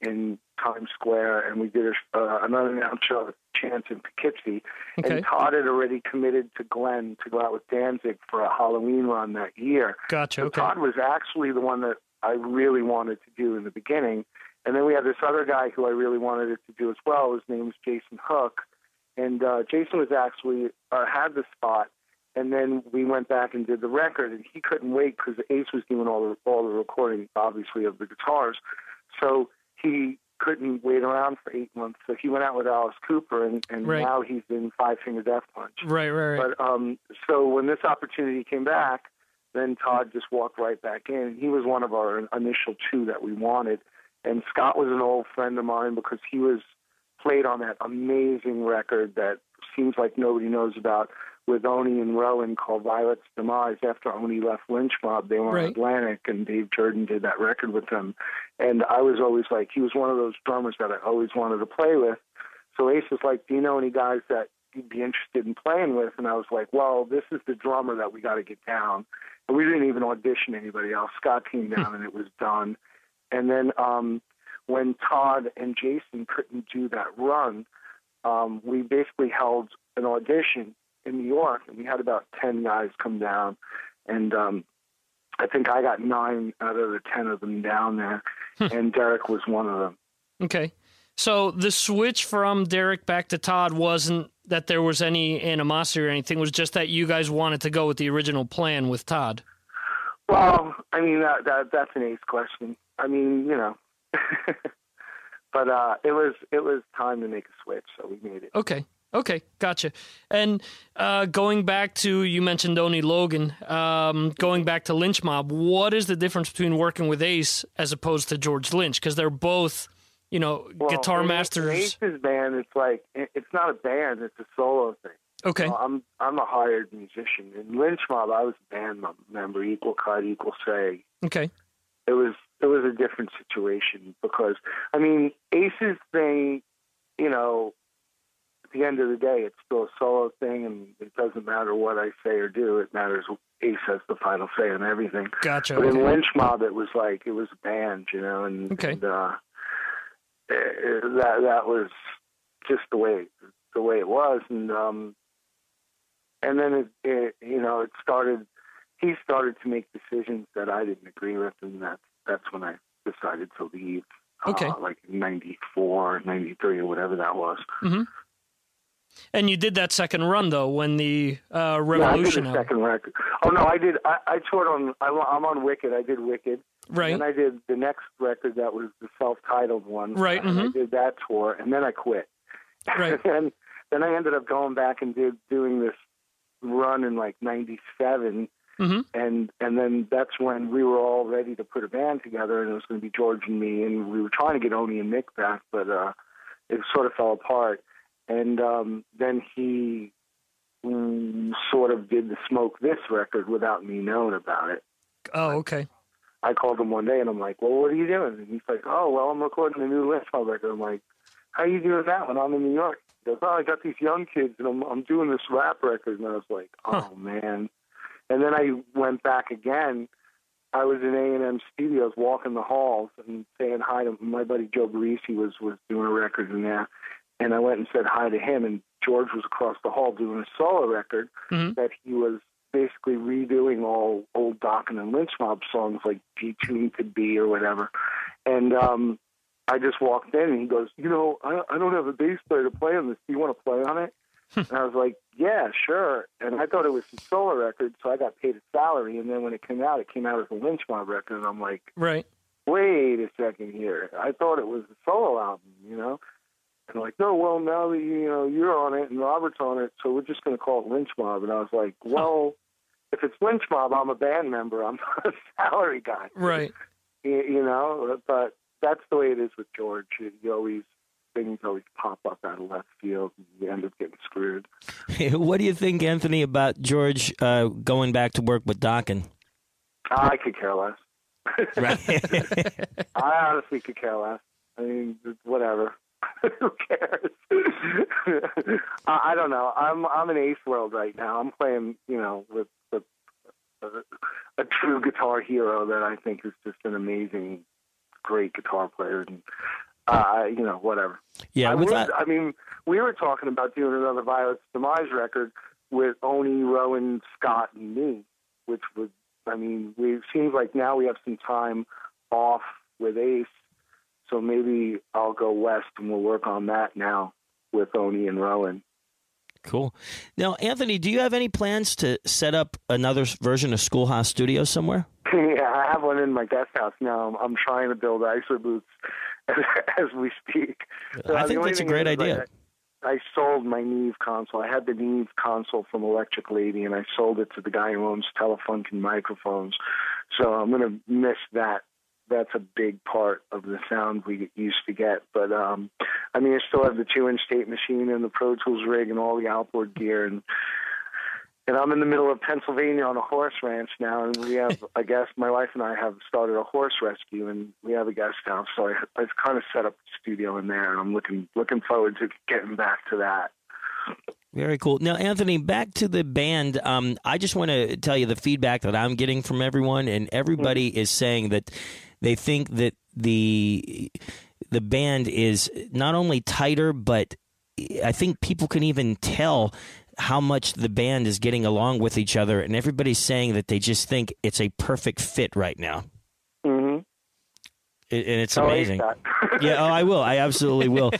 in Times Square, and we did a, uh, another announced show at Chance in Poughkeepsie. Okay. And Todd had already committed to Glenn to go out with Danzig for a Halloween run that year. Gotcha. So Okay. Todd was actually the one that I really wanted to do in the beginning. And then we had this other guy who I really wanted it to do as well. His name was Jason Hook. And uh, Jason was actually uh, had the spot. And then we went back and did the record, and he couldn't wait because Ace was doing all the all the recording, obviously, of the guitars. So he couldn't wait around for eight months. So he went out with Alice Cooper, and, and Right. now he's in Five Finger Death Punch. Right, right, right. But um, so when this opportunity came back, then Todd just walked right back in. He was one of our initial two that we wanted, and Scott was an old friend of mine because he was played on that amazing record that seems like nobody knows about with Oni and Rowan called Violet's Demise. After Oni left Lynch Mob, they were Right. on Atlantic, and Dave Jordan did that record with them. And I was always like, he was one of those drummers that I always wanted to play with. So Ace was like, "Do you know any guys that you'd be interested in playing with?" And I was like, "Well, this is the drummer that we got to get down." And we didn't even audition anybody else. Scott came down and it was done. And then um, when Todd and Jason couldn't do that run, um, we basically held an audition in New York, and we had about ten guys come down, and um, I think I got nine out of the ten of them down there, and Derek was one of them. Okay. So the switch from Derek back to Todd wasn't that there was any animosity or anything. It was just that you guys wanted to go with the original plan with Todd. Well, I mean that, that that's an ace question. I mean, you know, but uh, it was it was time to make a switch, so we made it. Okay. Okay, gotcha. And uh, going back to you mentioned Oni Logan, um, going back to Lynch Mob, what is the difference between working with Ace as opposed to George Lynch? Because they're both, you know, Well, guitar in- masters. In Ace's band, it's like it's not a band; it's a solo thing. Okay. Know, I'm I'm a hired musician. In Lynch Mob, I was a band member, equal cut, equal say. Okay. It was it was a different situation because I mean Ace's thing, you know, at the end of the day, it's still a solo thing, and it doesn't matter what I say or do. It matters Ace has the final say on everything. Gotcha. But in. Lynch Mob, it was like it was a band, you know, and, Okay. and uh, eh, that that was just the way the way it was, and um, and then it, it you know it started. He started to make decisions that I didn't agree with, and that that's when I decided to leave. Okay. Uh, like ninety four, ninety three, or whatever that was. hmm And you did that second run though when the uh, Yeah, I did Revolution second record. Oh no, I did. I, I toured on. I, I'm on Wicked. I did Wicked. Right. And I did the next record that was the self-titled one. Right, And I did that tour, and then I quit. Right. and then I ended up going back and did doing this run in like '97, hmm and and then that's when we were all ready to put a band together, and it was going to be George and me, and we were trying to get Oni and Mick back, but uh, it sort of fell apart. And um, then he mm, sort of did the Smoke This record without me knowing about it. Oh, okay. I called him one day and I'm like, "Well, what are you doing?" And he's like, "Oh, well, I'm recording a new Mob record." I'm like, "How are you doing that when I'm in New York?" He goes, "Oh, I got these young kids and I'm I'm doing this rap record." And I was like, "Oh man!" And then I went back again. I was in A and M Studios, walking the halls and saying hi to my buddy Joe Barresi was was doing a record in there, and I went and said hi to him. And George was across the hall doing a solo record Mhm. that he was basically redoing all old Dokken and Lynch Mob songs like G Tune Could Be or whatever. And um I just walked in and he goes, you know, I, I don't have a bass player to play on this. Do you want to play on it? and I was like, yeah, sure. And I thought it was a solo record, so I got paid a salary. And then when it came out, it came out as a Lynch Mob record, and I'm like, Right. wait a second here. I thought it was a solo album, you know? And like, no, well, now that you know you're on it and Robert's on it, so we're just going to call it Lynch Mob. And I was like, well, if it's Lynch Mob, I'm a band member. I'm not a salary guy, Right. you, you know. But that's the way it is with George. You always things always pop up out of left field, and you end up getting screwed. what do you think, Anthony, about George uh, going back to work with Dokken? I could care less. I honestly could care less. I mean, whatever. Who cares? I, I don't know. I'm I'm in Ace World right now. I'm playing, you know, with, with a, a true guitar hero that I think is just an amazing, great guitar player. And uh, you know, whatever. Yeah, I, would- that- I mean, we were talking about doing another Violet's Demise record with Oni, Rowan, Scott, and me, which would, I mean, we, it seems like now we have some time off with Ace, so maybe I'll go west and we'll work on that now with Oni and Rowan. Cool. Now, Anthony, do you have any plans to set up another version of Schoolhouse Studios somewhere? yeah, I have one in my guest house now. I'm, I'm trying to build ISO booths as, as we speak. I uh, think that's a great idea. I, I sold my Neve console. I had the Neve console from Electric Lady, and I sold it to the guy who owns Telefunken microphones. So I'm going to miss that. That's a big part of the sound we used to get. But um, I mean, I still have the two-inch tape machine and the Pro Tools rig and all the outboard gear, and and I'm in the middle of Pennsylvania on a horse ranch now, and we have, I guess, my wife and I have started a horse rescue, and we have a guest house, so I, I've kind of set up the studio in there, and I'm looking looking forward to getting back to that. Very cool. Now, Anthony, back to the band. Um, I just want to tell you the feedback that I'm getting from everyone, and everybody is saying that they think that the the band is not only tighter, but I think people can even tell how much the band is getting along with each other, and everybody's saying that they just think it's a perfect fit right now. It, and it's amazing. yeah, oh, I will. I absolutely will.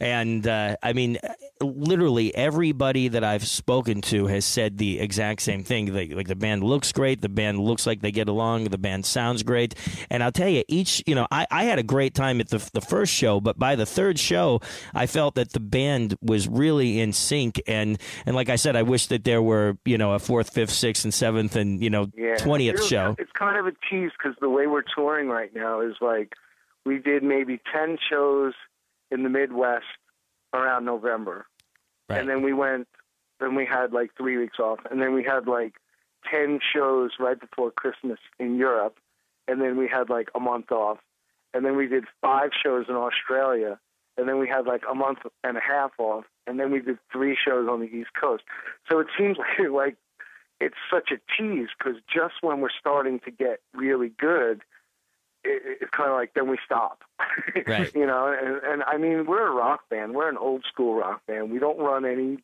and uh, I mean, literally everybody that I've spoken to has said the exact same thing. Like, like the band looks great. The band looks like they get along. The band sounds great. And I'll tell you, each you know, I, I had a great time at the the first show, but by the third show, I felt that the band was really in sync. And and like I said, I wish that there were you know a fourth, fifth, sixth, and seventh, and you know twentieth It's- show. It's kind of a tease because the way we're touring right now is like we did maybe 10 shows in the Midwest around November. And then we went, then we had like three weeks off. And then we had like 10 shows right before Christmas in Europe. And then we had like a month off. And then we did five shows in Australia. And then we had like a month and a half off. And then we did three shows on the East Coast. So it seems like, like it's such a tease because just when we're starting to get really good, it, it's kind of like then we stop. Right. you know, and, and I mean, we're a rock band. We're an old school rock band. We don't run any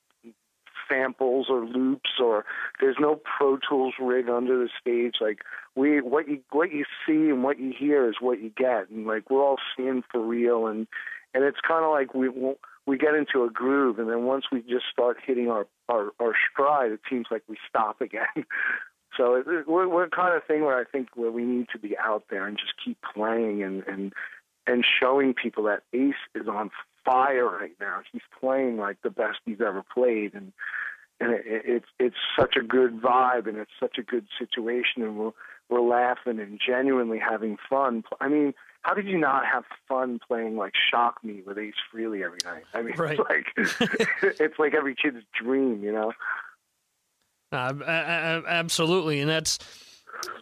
samples or loops or there's no Pro Tools rig under the stage. Like we, what you what you see and what you hear is what you get, and like we're all seeing for real, and and it's kind of like we we get into a groove, and then once we just start hitting our our, our stride, it seems like we stop again. So it, it- we're, we're kind of thing where I think where we need to be out there and just keep playing and and and showing people that Ace is on fire right now. He's playing like the best he's ever played, and and it, it, it's it's such a good vibe and it's such a good situation, and we're we're laughing and genuinely having fun. I mean, how did you not have fun playing like Shock Me with Ace Frehley every night? I mean, Right. it's like it's like every kid's dream, you know. Uh, absolutely, and that's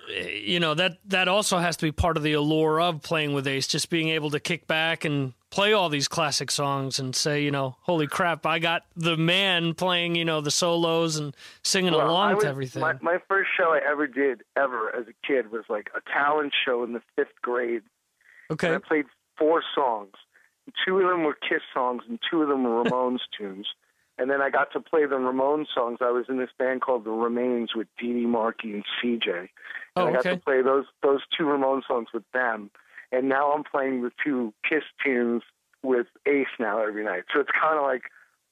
you know that that also has to be part of the allure of playing with Ace, just being able to kick back and play all these classic songs and say, you know, holy crap, I got the man playing, you know, the solos and singing Well, along was- to everything. My, my first show I ever did ever as a kid was like a talent show in the fifth grade. Okay. And I played four songs. Two of them were Kiss songs, and two of them were Ramones tunes. And then I got to play the Ramones songs. I was in this band called the Remainz with Dee Dee Marky and CJ. And Oh, I got to play those those two Ramones songs with them. and now I'm playing the two Kiss tunes with Ace now every night. So it's kind of like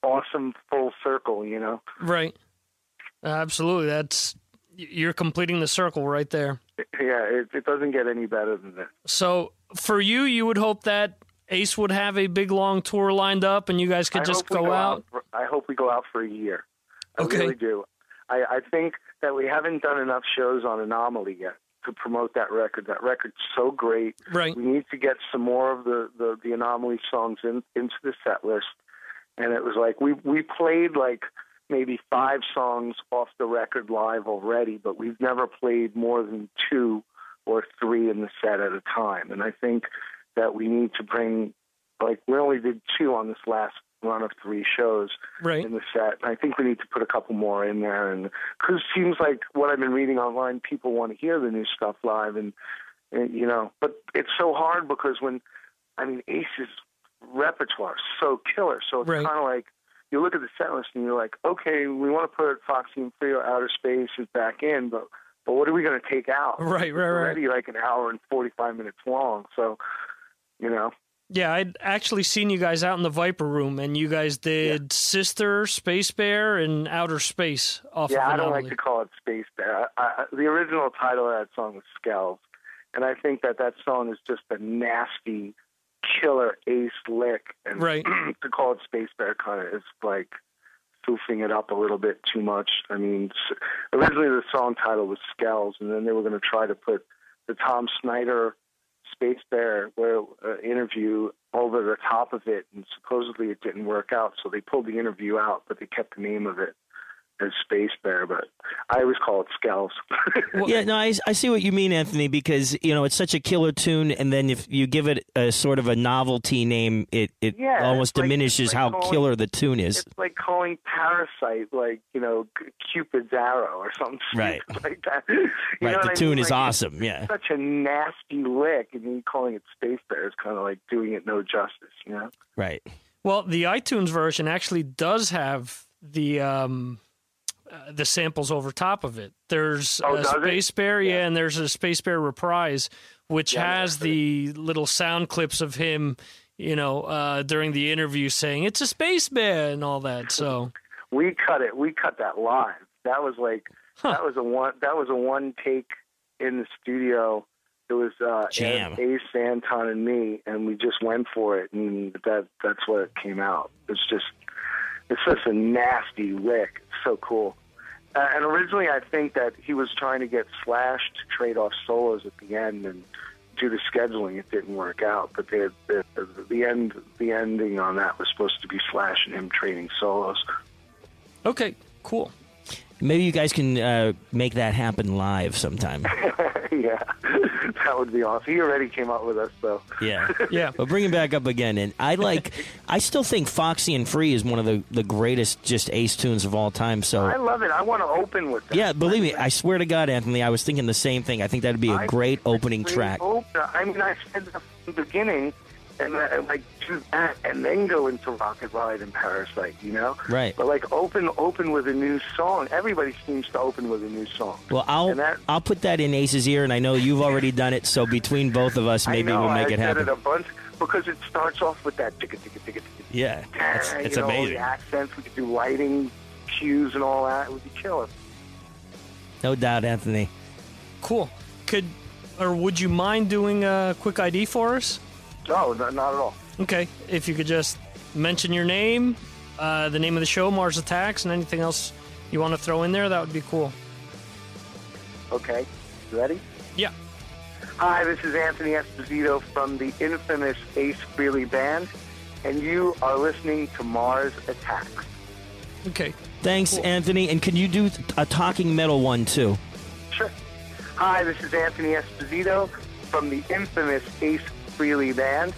awesome full circle, you know. Right. Absolutely. That's you're completing the circle right there. Yeah, it, it doesn't get any better than that. So for you, you would hope that Ace would have a big long tour lined up, and you guys could I just we go, out. for- I hope we go out for a year. I Okay. really do. I, I think that we haven't done enough shows on Anomaly yet to promote that record. That record's so great. Right. We need to get some more of the, the, the Anomaly songs in, into the set list. And it was like we we played like maybe five songs off the record live already, but we've never played more than two or three in the set at a time. And I think that we need to bring like we only did two on this last run of three shows Right. in the set. And I think we need to put a couple more in there, and because it seems like what I've been reading online, people want to hear the new stuff live, and, and you know, but it's so hard because when I mean Ace's repertoire is so killer, so it's Right. kind of like you look at the set list and you're like, okay, we want to put Foxy and Free or Outer Space is back in, but but what are we going to take out? Right, right, It's right. already like an hour and forty five minutes long, so you know. Yeah, I'd actually seen you guys out in the Viper Room, and you guys did Sister, Space Bear, and Outer Space off yeah, of I don't like to call it Space Bear. I, I, the original title of that song was Skells, and I think that that song is just a nasty, killer ace lick. And Right. to call it Space Bear kind of is like spoofing it up a little bit too much. I mean, originally the song title was Skells, and then they were going to try to put the Tom Snyder Space Bear where, uh, interview over the top of it, and supposedly it didn't work out, so they pulled the interview out, but they kept the name of it as Space Bear. But I always call it Skells. yeah, no, I, I see what you mean, Anthony, because you know it's such a killer tune, and then if you give it a sort of a novelty name, it it Yeah, almost it's like- diminishes like how calling- killer the tune is. It's like calling Parasite like you know Cupid's arrow or something Right. like that. You Right, what the I tune mean? is Like, awesome, yeah. it's such a nasty lick, and then calling it Space Bear is kind of like doing it no justice. You know. Right. Well, the iTunes version actually does have the um, uh, the samples over top of it. There's Oh, a does it? Space Bear, yeah. and there's a Space Bear reprise, which Yeah, has the little sound clips of him, you know, uh, during the interview saying it's a Space Bear and all that. So We cut it. We cut that live. That was like that was a one. That was a one take in the studio. It was uh, Jam. Ace, Anton, and me, and we just went for it, and that that's what came out. It's just it's just a nasty lick. It's so cool. Uh, and originally, I think that he was trying to get Slash to trade off solos at the end, and due to scheduling, it didn't work out. But the the, the end the ending on that was supposed to be Slash and him trading solos. okay, cool. Maybe you guys can uh, make that happen live sometime. yeah, that would be awesome. He already came out with us, though. Yeah. Yeah. But bring it back up again, and I like. I still think Foxy and Free is one of the, the greatest just Ace tunes of all time. So I love it. I want to open with that. yeah, believe me, I swear to God, Anthony, I was thinking the same thing. I think that'd be a I- great opening track. opener. I mean, I said that from the beginning, and uh, like do that, and then go into Rocket Ride and Parasite. You know, Right. But like open, open with a new song. Everybody seems to open with a new song. Well, I'll And that- I'll put that in Ace's ear, and I know you've already done it. So between both of us, maybe know, we'll make I it said happen. it a bunch because it starts off with that ticka ticka ticka ticka. Yeah, it's, ticka, it's you know, amazing. The accents. We could do lighting cues and all that. It would be killer. No doubt, Anthony. Cool. Could or would you mind doing a quick ID for us? No, not, not at all. Okay, if you could just mention your name, uh, the name of the show, Mars Attacks, and anything else you want to throw in there, that would be cool. Okay, ready? Yeah. Hi, this is Anthony Esposito from the infamous Ace Frehley Band, and you are listening to Mars Attacks. Okay. Thanks, Anthony. And can you do a talking metal one too? Sure. Hi, this is Anthony Esposito from the infamous Ace Frehley Band,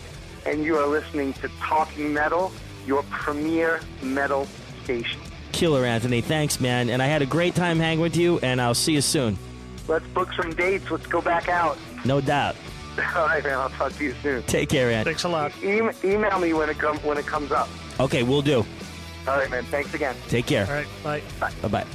and you are listening to Talking Metal, your premier metal station. Killer, Anthony. Thanks, man. And I had a great time hanging with you, and I'll see you soon. Let's book some dates. Let's go back out. No doubt. All right, man. I'll talk to you soon. Take care, Anthony. Thanks a lot. E- email me when it com- when it comes up. Okay, we'll do. All right, man. Thanks again. Take care. All right. Bye. Bye. Bye bye.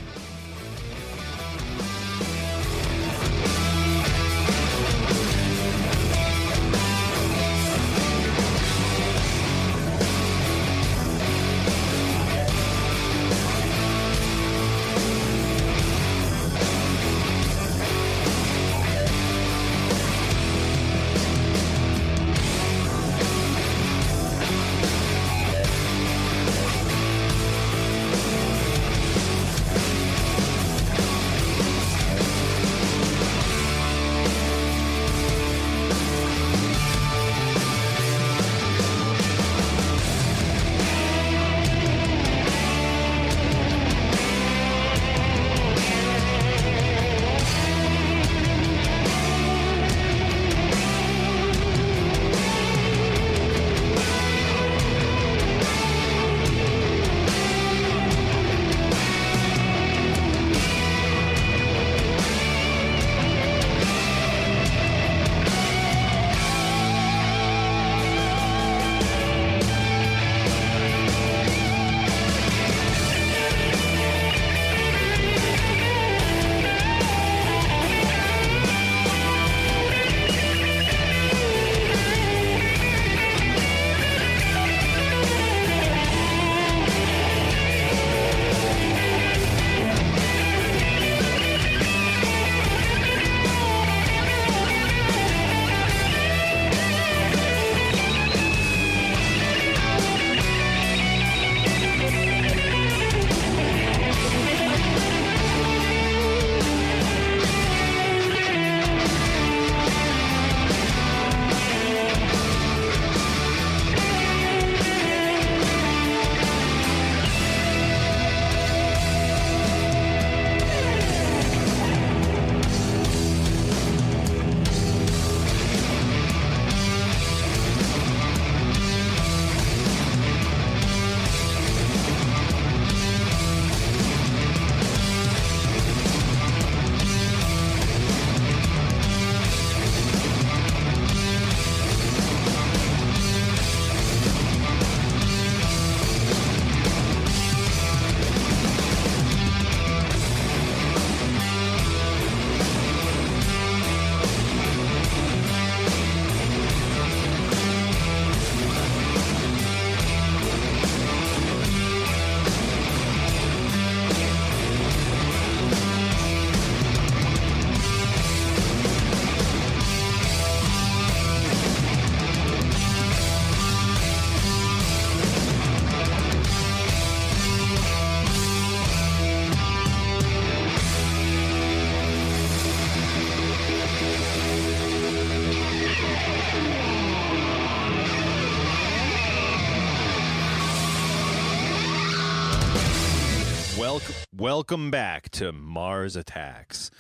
Welcome, back to Mars Attacks.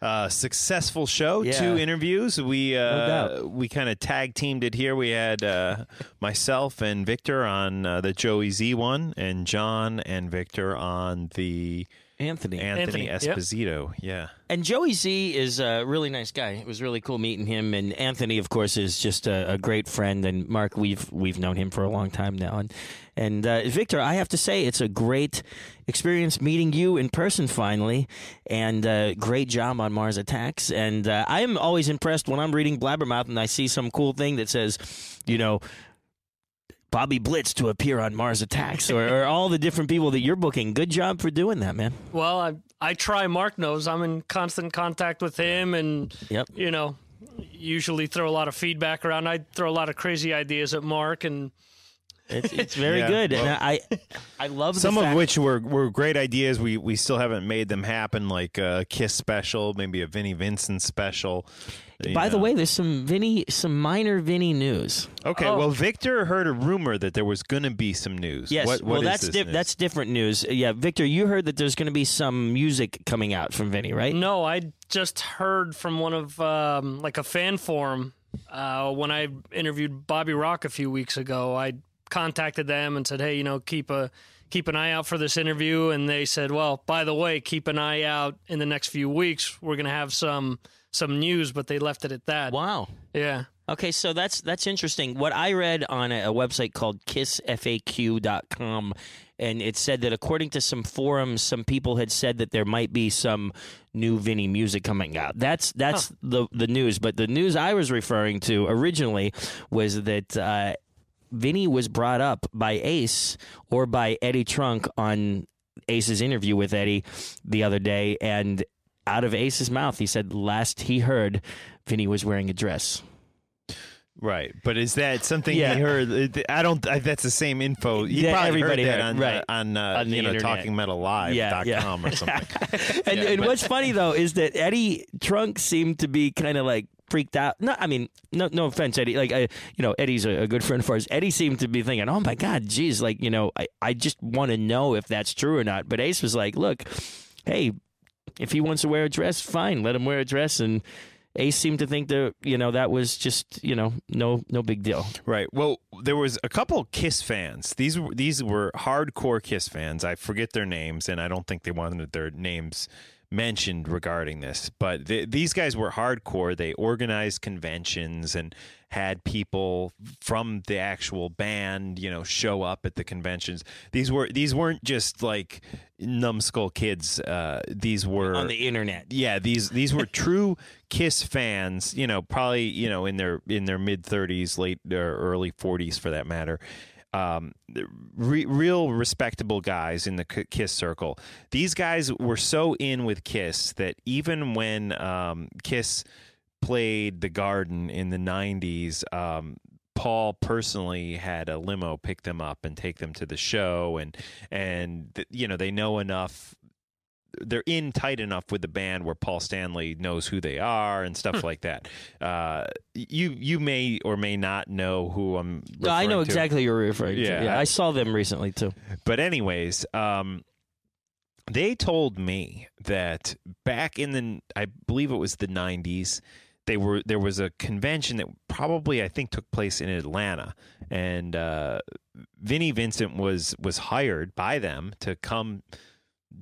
Uh, successful show, Yeah. two interviews. We uh, doubt. we kind of tag teamed it here. We had uh, myself and Victor on uh, the Joey Z one, and John and Victor on the Anthony Anthony, Anthony, yep. Esposito. Yeah. And Joey Z is a really nice guy. It was really cool meeting him. And Anthony, of course, is just a, a great friend. And Mark, we've we've known him for a long time now. And and uh, Victor, I have to say, it's a great experience meeting you in person finally. And uh, great job on Mars Attacks. And uh, I am always impressed when I'm reading Blabbermouth and I see some cool thing that says, you know. Bobby Blitz to appear on Mars Attacks, or, or all the different people that you're booking. Good job for doing that, man. Well, I I try. Mark knows I'm in constant contact with him, and Yep. you know, usually throw a lot of feedback around. I throw a lot of crazy ideas at Mark, and It's, it's very Yeah, good, and I I love the Some of which were, were great ideas. We we still haven't made them happen, like a Kiss special, maybe a Vinnie Vincent special. You By the way, there's some Vinny, some minor Vinny news. Okay, Oh. well, Victor heard a rumor that there was going to be some news. Yes, What- what well, is that's this di- news? that's different news. Yeah, Victor, you heard that there's going to be some music coming out from Vinny, right? no, I just heard from one of um, like a fan forum uh, when I interviewed Bobby Rock a few weeks ago. I contacted them and said, "Hey, you know, keep a keep an eye out for this interview." And they said, "Well, by the way, keep an eye out in the next few weeks. We're going to have some some news." But they left it at that. Wow. Yeah. Okay, so that's that's interesting. What I read on a, a website called kissfaq.com and it said that according to some forums some people had said that there might be some new Vinny music coming out. That's that's the the news, but the news I was referring to originally was that uh Vinny was brought up by Ace or by Eddie Trunk on Ace's interview with Eddie the other day and out of Ace's mouth he said last he heard Vinny was wearing a dress. right. But is that something Yeah. he heard? I don't. I, that's the same info. You Yeah, probably everybody heard that heard, on right. on, uh, On you know internet. Talking Metal Live Yeah, dot yeah. com or something. and and what's funny though is that Eddie Trunk seemed to be kind of like freaked out. No, I mean, no, no offense, Eddie. Like, I, you know, Eddie's a, a good friend of ours. Eddie seemed to be thinking, "Oh my God, geez, like, you know, I, I just want to know if that's true or not." But Ace was like, "Look, hey, if he wants to wear a dress, fine, let him wear a dress." And Ace seemed to think that, you know, that was just, you know, no, no big deal. Right. Well, there was a couple Kiss fans. These were these were hardcore Kiss fans. I forget their names, and I don't think they wanted their names mentioned regarding this. But th- these guys were hardcore. They organized conventions and had people from the actual band, you know, show up at the conventions. These were these weren't just like numbskull kids. Uh, these were On the internet. yeah, these these were true Kiss fans. You know, probably you know in their in their mid thirties, late or early forties, for that matter. Um, re- real respectable guys in the K- Kiss circle. These guys were so in with Kiss that even when um, Kiss played the Garden in the '90s, um, Paul personally had a limo pick them up and take them to the show, and and you know they know enough they're in tight enough with the band where Paul Stanley knows who they are and stuff like that. Uh, you you may or may not know who I'm. No, I know to. exactly who you're referring Yeah, to. Yeah, I- I saw them recently too. But anyways, um, they told me that back in the I believe it was the '90s. They were there was a convention that probably I think took place in Atlanta, and uh, Vinnie Vincent was was hired by them to come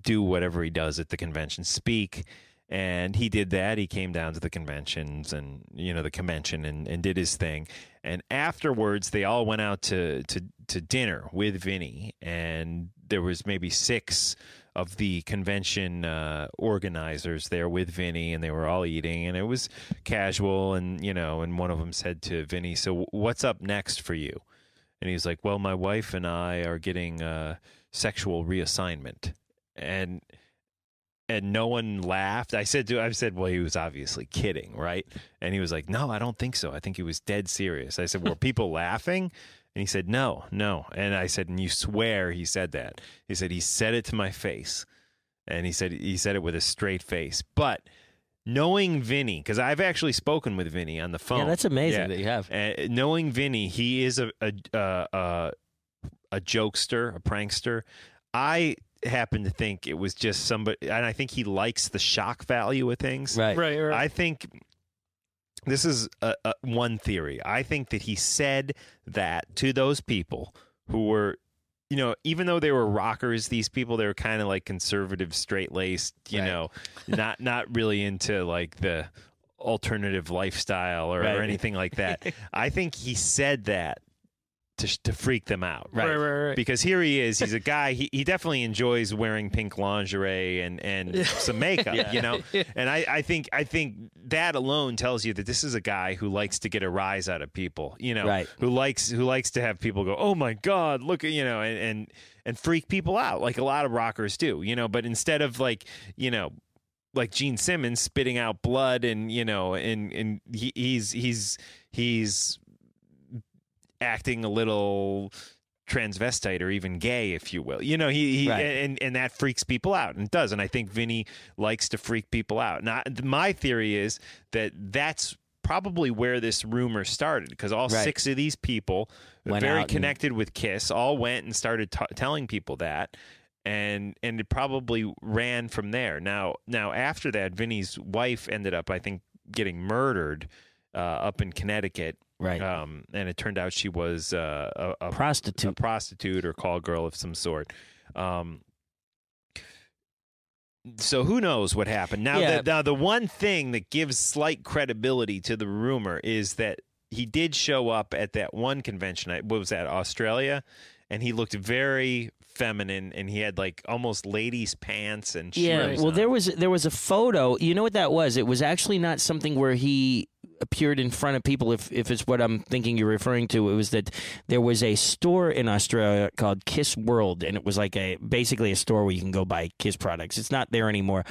do whatever he does at the convention, speak. And he did that. He came down to the conventions and you know the convention and, and did his thing. And afterwards, they all went out to to to dinner with Vinny, and there was maybe six of the convention uh, organizers there with Vinny, and they were all eating, and it was casual. And you know, and one of them said to Vinny, "So what's up next for you?" And he's like, "Well, my wife and I are getting uh, sexual reassignment." And and no one laughed. I said to I said, "Well, he was obviously kidding, right?" And he was like, "No, I don't think so. I think he was dead serious." I said, "Were people laughing?" And he said, "No, no." And I said, "And you swear he said that?" He said, "He said it to my face." And he said he said it with a straight face. But knowing Vinny, because I've actually spoken with Vinny on the phone. Yeah, that's amazing that you have. Uh, knowing Vinny, he is a a, a, a a jokester, a prankster. I happen to think it was just somebody, and I think he likes the shock value of things. Right. Right, right. I think this is a, a, one theory. I think that he said that to those people who were, you know, even though they were rockers, these people they were kind of like conservative, straight laced, you Right. know, not not really into like the alternative lifestyle or, Right. or anything like that. I think he said that to to freak them out, Right, right, right. Because here he is. He's a guy. He, he definitely enjoys wearing pink lingerie and and some makeup, Yeah. you know. And I, I think I think that alone tells you that this is a guy who likes to get a rise out of people, you know, Right. who likes who likes to have people go, oh my god, look at you know, and and and freak people out like a lot of rockers do, you know. But instead of like you know. Like Gene Simmons spitting out blood, and you know, and and he, he's he's he's acting a little transvestite or even gay, if you will. You know, he, he Right. and and that freaks people out, and does. And I think Vinny likes to freak people out. Now, my theory is that that's probably where this rumor started because all Right. six of these people, Went very out and- connected with Kiss, all went and started t- telling people that. And and it probably ran from there. Now now after that, Vinny's wife ended up, I think, getting murdered uh, up in Connecticut. Right. Um, and it turned out she was uh, a, a Prostitute. a prostitute or call girl of some sort. Um, so who knows what happened? Now, Yeah. the, now the one thing that gives slight credibility to the rumor is that he did show up at that one convention. I- What was that? Australia, and he looked very feminine, and he had like almost ladies' pants and Yeah, well, on. there was there was a photo. You know what that was? It was actually not something where he appeared in front of people. If if it's what I'm thinking you're referring to, it was that there was a store in Australia called Kiss World, and it was like a basically a store where you can go buy Kiss products. It's not there anymore,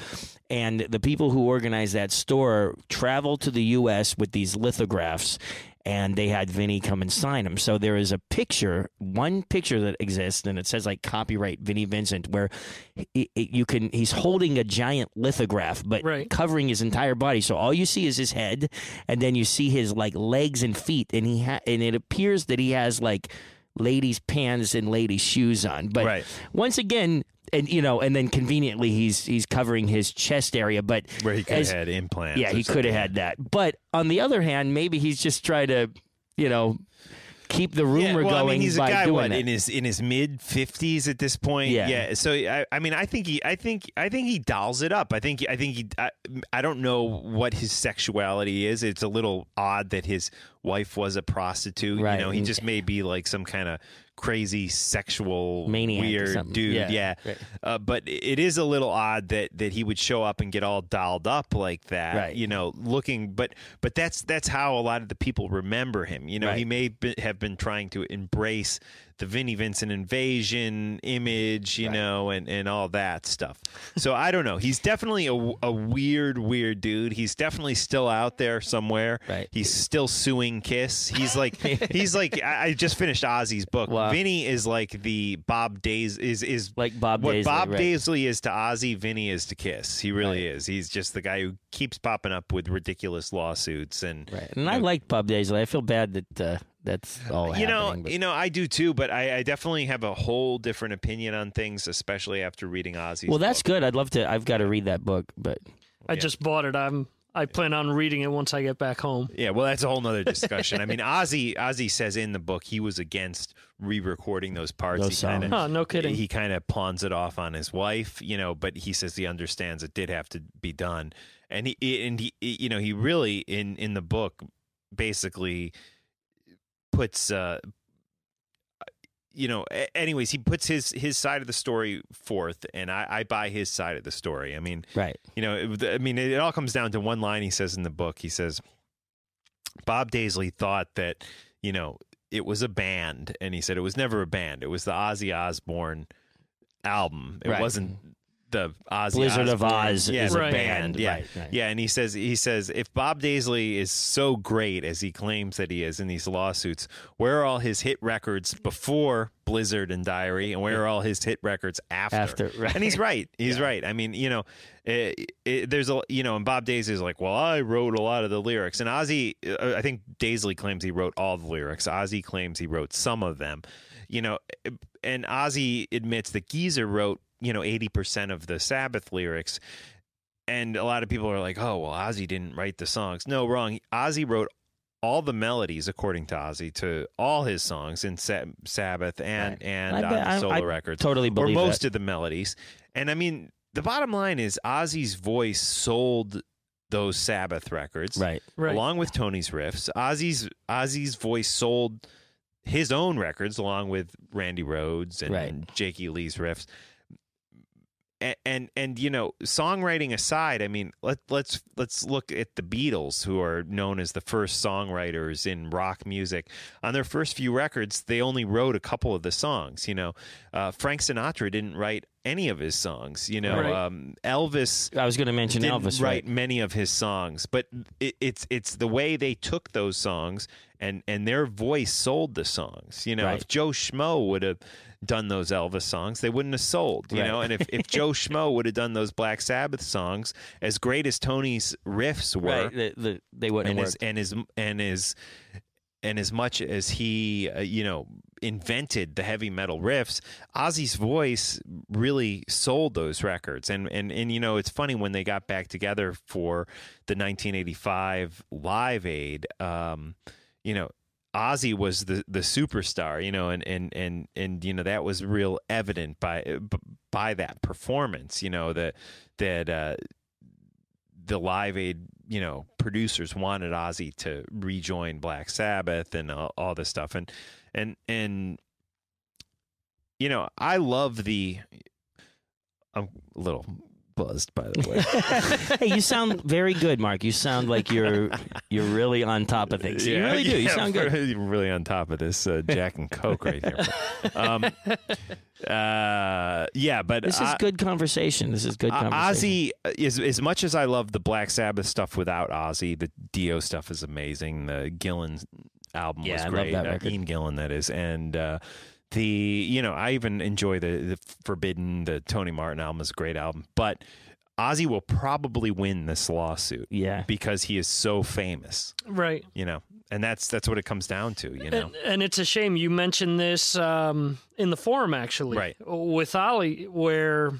and the people who organized that store traveled to the U.S. with these lithographs. And they had Vinny come and sign them. So there is a picture, one picture that exists, and it says like copyright Vinny Vincent, where he, he- you can he's holding a giant lithograph but Right. covering his entire body so all you see is his head and then you see his like legs and feet and he ha- and it appears that he has like ladies pants and ladies shoes on but Right. once again and you know and then conveniently he's he's covering his chest area but where he could have had implants. yeah he could have had that but on the other hand maybe he's just trying to you know keep the rumor yeah, well, going I mean, he's a guy doing what it. in his in his mid fifties at this point. Yeah. So I, I mean, I think he, I think, I think he dolls it up. I think, I think he, I, I don't know what his sexuality is. It's a little odd that his wife was a prostitute. Right. You know, he mm. just may be like some kind of crazy sexual Maniac weird dude. Yeah, Yeah. right. Uh, but it is a little odd that that he would show up and get all dolled up like that. Right. You know, looking, but but that's that's how a lot of the people remember him. You know, Right. he may be, have been trying to embrace the Vinnie Vincent invasion image, you know, and, and all that stuff. So I don't know. He's definitely a, a weird, weird dude. He's definitely still out there somewhere. Right. He's still suing Kiss. He's like, he's like, I I just finished Ozzy's book. Wow. Vinny is like the Bob Days is is Like Bob what Daisley, Bob right. Daisley is to Ozzy. Vinny is to Kiss. He really is. He's just the guy who keeps popping up with ridiculous lawsuits and Right. And I like Bob Daisley. I feel bad that uh, that's all you know, but- you know, I do too, but I, I definitely have a whole different opinion on things, especially after reading Ozzy's. well, that's book. good. I'd love to. I've got to read that book, but I just bought it. I'm. I plan on reading it once I get back home. Yeah, well, that's a whole nother discussion. I mean, Ozzy, Ozzy says in the book he was against re-recording those parts. Those he kind songs. Huh, no kidding. He kind of pawns it off on his wife, you know, but he says he understands it did have to be done, and he and he, you know, he really in in the book basically puts uh you know anyways he puts his his side of the story forth and i i buy his side of the story i mean right. you know it, i mean it, all comes down to one line he says in the book he says bob daisley thought that you know it was a band and he said it was never a band it was the ozzy osbourne album it Right. wasn't the Ozzy Blizzard of Oz yeah, is the a band. Yeah, Right, right. yeah, and he says he says if Bob Daisley is so great as he claims that he is in these lawsuits, where are all his hit records before Blizzard and Diary, and where are all his hit records after? After, right. And he's right. He's right. I mean, you know, it, it, there's a you know, and Bob Daisley is like, well, I wrote a lot of the lyrics, and Ozzy, uh, I think Daisley claims he wrote all the lyrics. Ozzy claims he wrote some of them. you know, eh, and Ozzy admits that Geezer wrote, you know, 80% of the Sabbath lyrics. And a lot of people are like, oh, well, Ozzy didn't write the songs. No, wrong. Ozzy wrote all the melodies, according to Ozzy, to all his songs in Sa- Sabbath and Right. and I on bet- the I- solo I records, totally believe or most that. of the melodies. And I mean, the bottom line is Ozzy's voice sold those Sabbath records, Right. Right. Along with Tony's riffs, Ozzy's Ozzy's voice sold his own records, along with Randy Rhoads and, Right. and Jakey Lee's riffs. And, and and you know, songwriting aside, I mean, let let's let's look at the Beatles, who are known as the first songwriters in rock music. On their first few records, they only wrote a couple of the songs. You know, uh, Frank Sinatra didn't write any of his songs. You know, Right. um, Elvis. I was going to mention didn't Elvis, write right? many of his songs, but it, it's it's the way they took those songs and and their voice sold the songs. You know, Right. if Joe Schmo would have done those Elvis songs, they wouldn't have sold. You Right. know, and if, if Joe Schmo would have done those Black Sabbath songs, as great as Tony's riffs were, Right. The, the, they wouldn't and have as worked. and as and as and as much as he, uh, you know, invented the heavy metal riffs, Ozzy's voice really sold those records. And and and you know, it's funny when they got back together for the 1985 Live Aid. Um, you know, Ozzy was the the superstar, you know, and and and and you know that was real evident by by that performance, you know, that that uh the Live Aid, you know, producers wanted Ozzy to rejoin Black Sabbath and all, all this stuff, and and and you know, I love the. I'm a little buzzed, by the way. hey, you sound very good, Mark. You sound like you're you're really on top of things. you really do. You yeah, sound good. You're really on top of this uh, Jack and Coke right here. Um, uh, yeah, but This is I- good conversation. This is good Uh, conversation. Ozzy is as much as I love the Black Sabbath stuff without Ozzy, the Dio stuff is amazing. The Gillan album Yeah, was I love great. that Uh. Ian Gillan, that is, and uh, the you know I even enjoy the the Forbidden. The Tony Martin album is a great album, but. Ozzy will probably win this lawsuit, yeah, because he is so famous, Right. you know, and that's that's what it comes down to, you know. And, and it's a shame you mentioned this um, in the forum, actually, Right. with Olli, where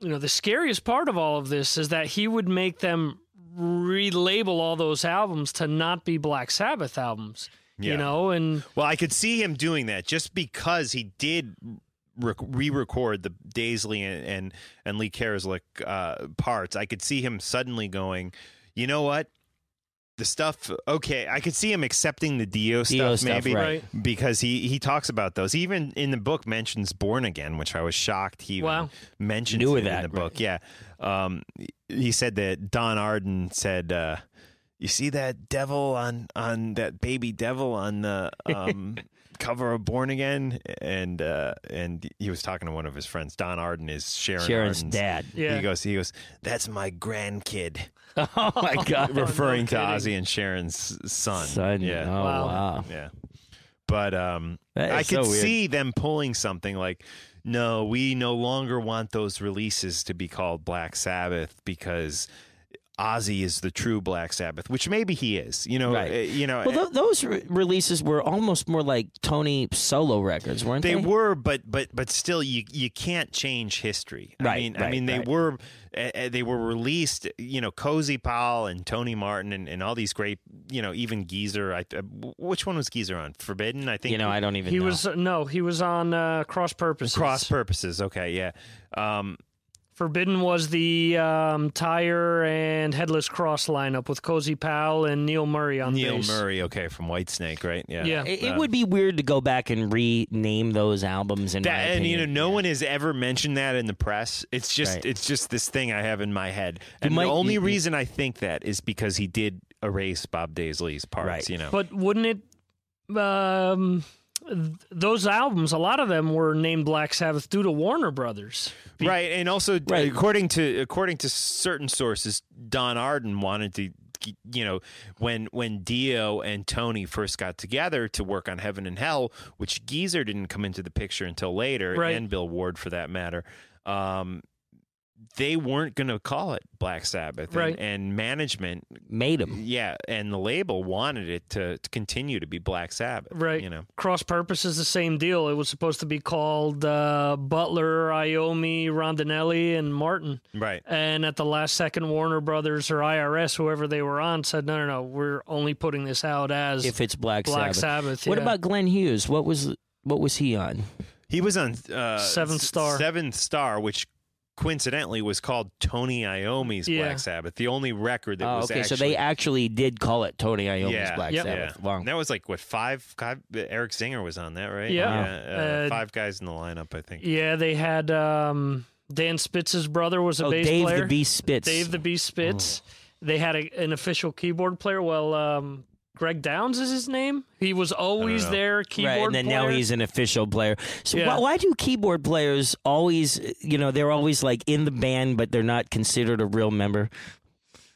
you know the scariest part of all of this is that he would make them relabel all those albums to not be Black Sabbath albums. Yeah. You know, and Well, I could see him doing that just because he did re-record the Daisley and and, and Lee Kerslake uh, parts. I could see him suddenly going, you know what? The stuff, okay. I could see him accepting the Dio, Dio stuff, stuff, maybe, right. because he he talks about those. He even in the book mentions Born Again, which I was shocked he even Wow. mentions Knew that, in the book. Yeah, um, he said that Don Arden said. Uh, you see that devil on on that baby devil on the um, cover of Born Again, and uh, and he was talking to one of his friends. Don Arden is Sharon Sharon's Arden's dad. Yeah. He goes, he goes, that's my grandkid, Oh my god. referring to kidding. Ozzy and Sharon's son. Son. Yeah, Oh Wow. wow. yeah. But um, I could so see them pulling something like, no, we no longer want those releases to be called Black Sabbath because Ozzy is the true Black Sabbath, which maybe he is. You know, Right. uh, you know. Well, th- those re- releases were almost more like Tony solo records, weren't they? they were, but but but still, you you can't change history. I Right, mean, I mean, they right. were uh, uh, they were released. You know, Cozy Powell and Tony Martin and, and all these great. You know, even Geezer. I, uh, which one was Geezer on? Forbidden, I think. You know, I don't even. he know. was no, he was on uh, Cross Purposes. Cross purposes. Okay, yeah. Um, Forbidden was the um, Tyr and headless cross lineup with Cozy Powell and Neil Murray on Neil bass. Murray. Okay, from Whitesnake, right? Yeah. Yeah. It, it Uh, would be weird to go back and rename those albums. In That, my and you know, opinion. no one has ever mentioned that in the press. It's just, Right. it's just this thing I have in my head, and might- the only you- you- reason I think that is because he did erase Bob Daisley's parts. Right. You know, But wouldn't it? Um, th- those albums, a lot of them were named Black Sabbath due to Warner Brothers. Be- right, and also Right. according to according to certain sources, Don Arden wanted to. You know, when when Dio and Tony first got together to work on Heaven and Hell, which Geezer didn't come into the picture until later, Right. and Bill Ward for that matter. Um, they weren't going to call it Black Sabbath, Right. And, management made them. Yeah, and the label wanted it to, to continue to be Black Sabbath. Right. You know. Cross Purpose is the same deal. It was supposed to be called uh, Butler, Iommi, Rondinelli, and Martin. Right. And at the last second, Warner Brothers or IRS, whoever they were on, said, no, no, no, we're only putting this out as If it's Black, Black Sabbath. Sabbath. What about Glenn Hughes? What was what was he on? He was on uh, Seventh Star. Seventh Star, which coincidentally was called Tony Iommi's Yeah. Black Sabbath, the only record that Oh, was okay, actually. so they actually did call it Tony Iommi's yeah, Black yeah. Sabbath. Wow. That was like what five, five? Eric Singer was on that, right? Yeah. uh, Uh, five guys in the lineup, I think. Yeah, they had um, Dan Spitz's brother was a Oh, bass Dave player. the Beast Spitz. Dave the Beast Spitz. They had a, an official keyboard player. Well, um, Greg Downs is his name. He was always oh. there, keyboard right, and then player. now he's an official player. So Yeah. why, why do keyboard players always, you know, they're always like in the band, but they're not considered a real member?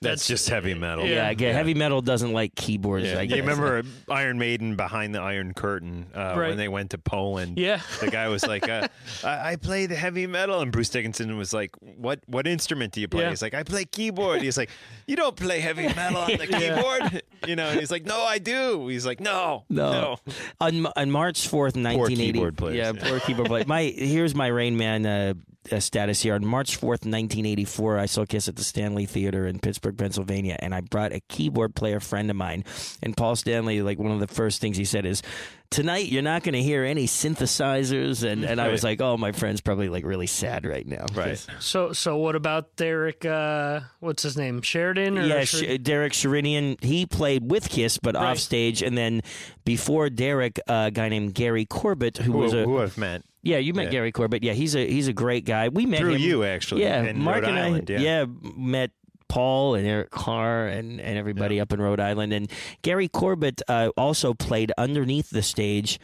That's, just heavy metal. Yeah, I get heavy metal doesn't like keyboards. Yeah. I You remember Iron Maiden behind the Iron Curtain uh, Right. when they went to Poland? Yeah. the guy was like, uh, I-, "I play the heavy metal," and Bruce Dickinson was like, "What? What instrument do you play?" Yeah. He's like, "I play keyboard." He's like, "You don't play heavy metal on the keyboard," you know? And he's like, "No, I do." He's like, "No, No. no." On, on March 4th, 1980. keyboard players, Yeah, yeah. poor keyboard player. My, here's my Rain Man uh, uh, status here. On March 4th, 1984, I saw Kiss at the Stanley Theater in Pittsburgh, Pennsylvania, and I brought a keyboard player friend of mine. And Paul Stanley, like one of the first things he said is, Tonight, you're not going to hear any synthesizers. And, and I was like, oh, my friend's probably like really sad right now. Right. So, so what about Derek? Uh, what's his name? Sheridan? Or Yeah, Sher- Sh- Derek Sherinian. He played with Kiss, but Right. off stage. And then before Derek, uh, a guy named Gary Corbett, who, Who, was a who I've met. yeah, you met Yeah. Gary Corbett. Yeah, he's a he's a great guy. We met Through him you, actually, Yeah, in Mark Rhode and Island, I. yeah. met Paul and Eric Carr and, and everybody up in Rhode Island. And Gary Corbett uh, also played underneath the stage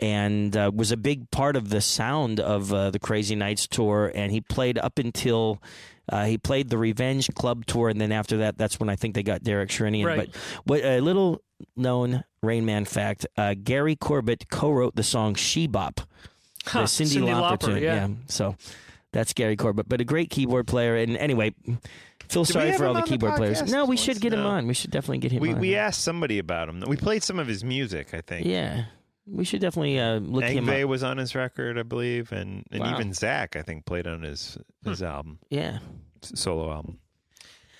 and uh, was a big part of the sound of uh, the Crazy Nights tour. And he played up until. Uh, he played the Revenge Club tour, and then after that, that's when I think they got Derek Sherinian. Right. But what a little known Rain Man fact: uh, Gary Corbett co-wrote the song "She Bop," Huh, the Cindy, Cyndi Lauper, Lauper, tune. yeah. so that's Gary Corbett, but a great keyboard player. And anyway, feel Did sorry for all the on the keyboard players. No, we once? should get him on. We should definitely get him We on. we asked somebody about him. We played some of his music, I think. yeah, we should definitely uh, look him Yngwie up. was on his record, I believe, and, and Wow. even Zach, I think, played on his his album, Yeah. solo album.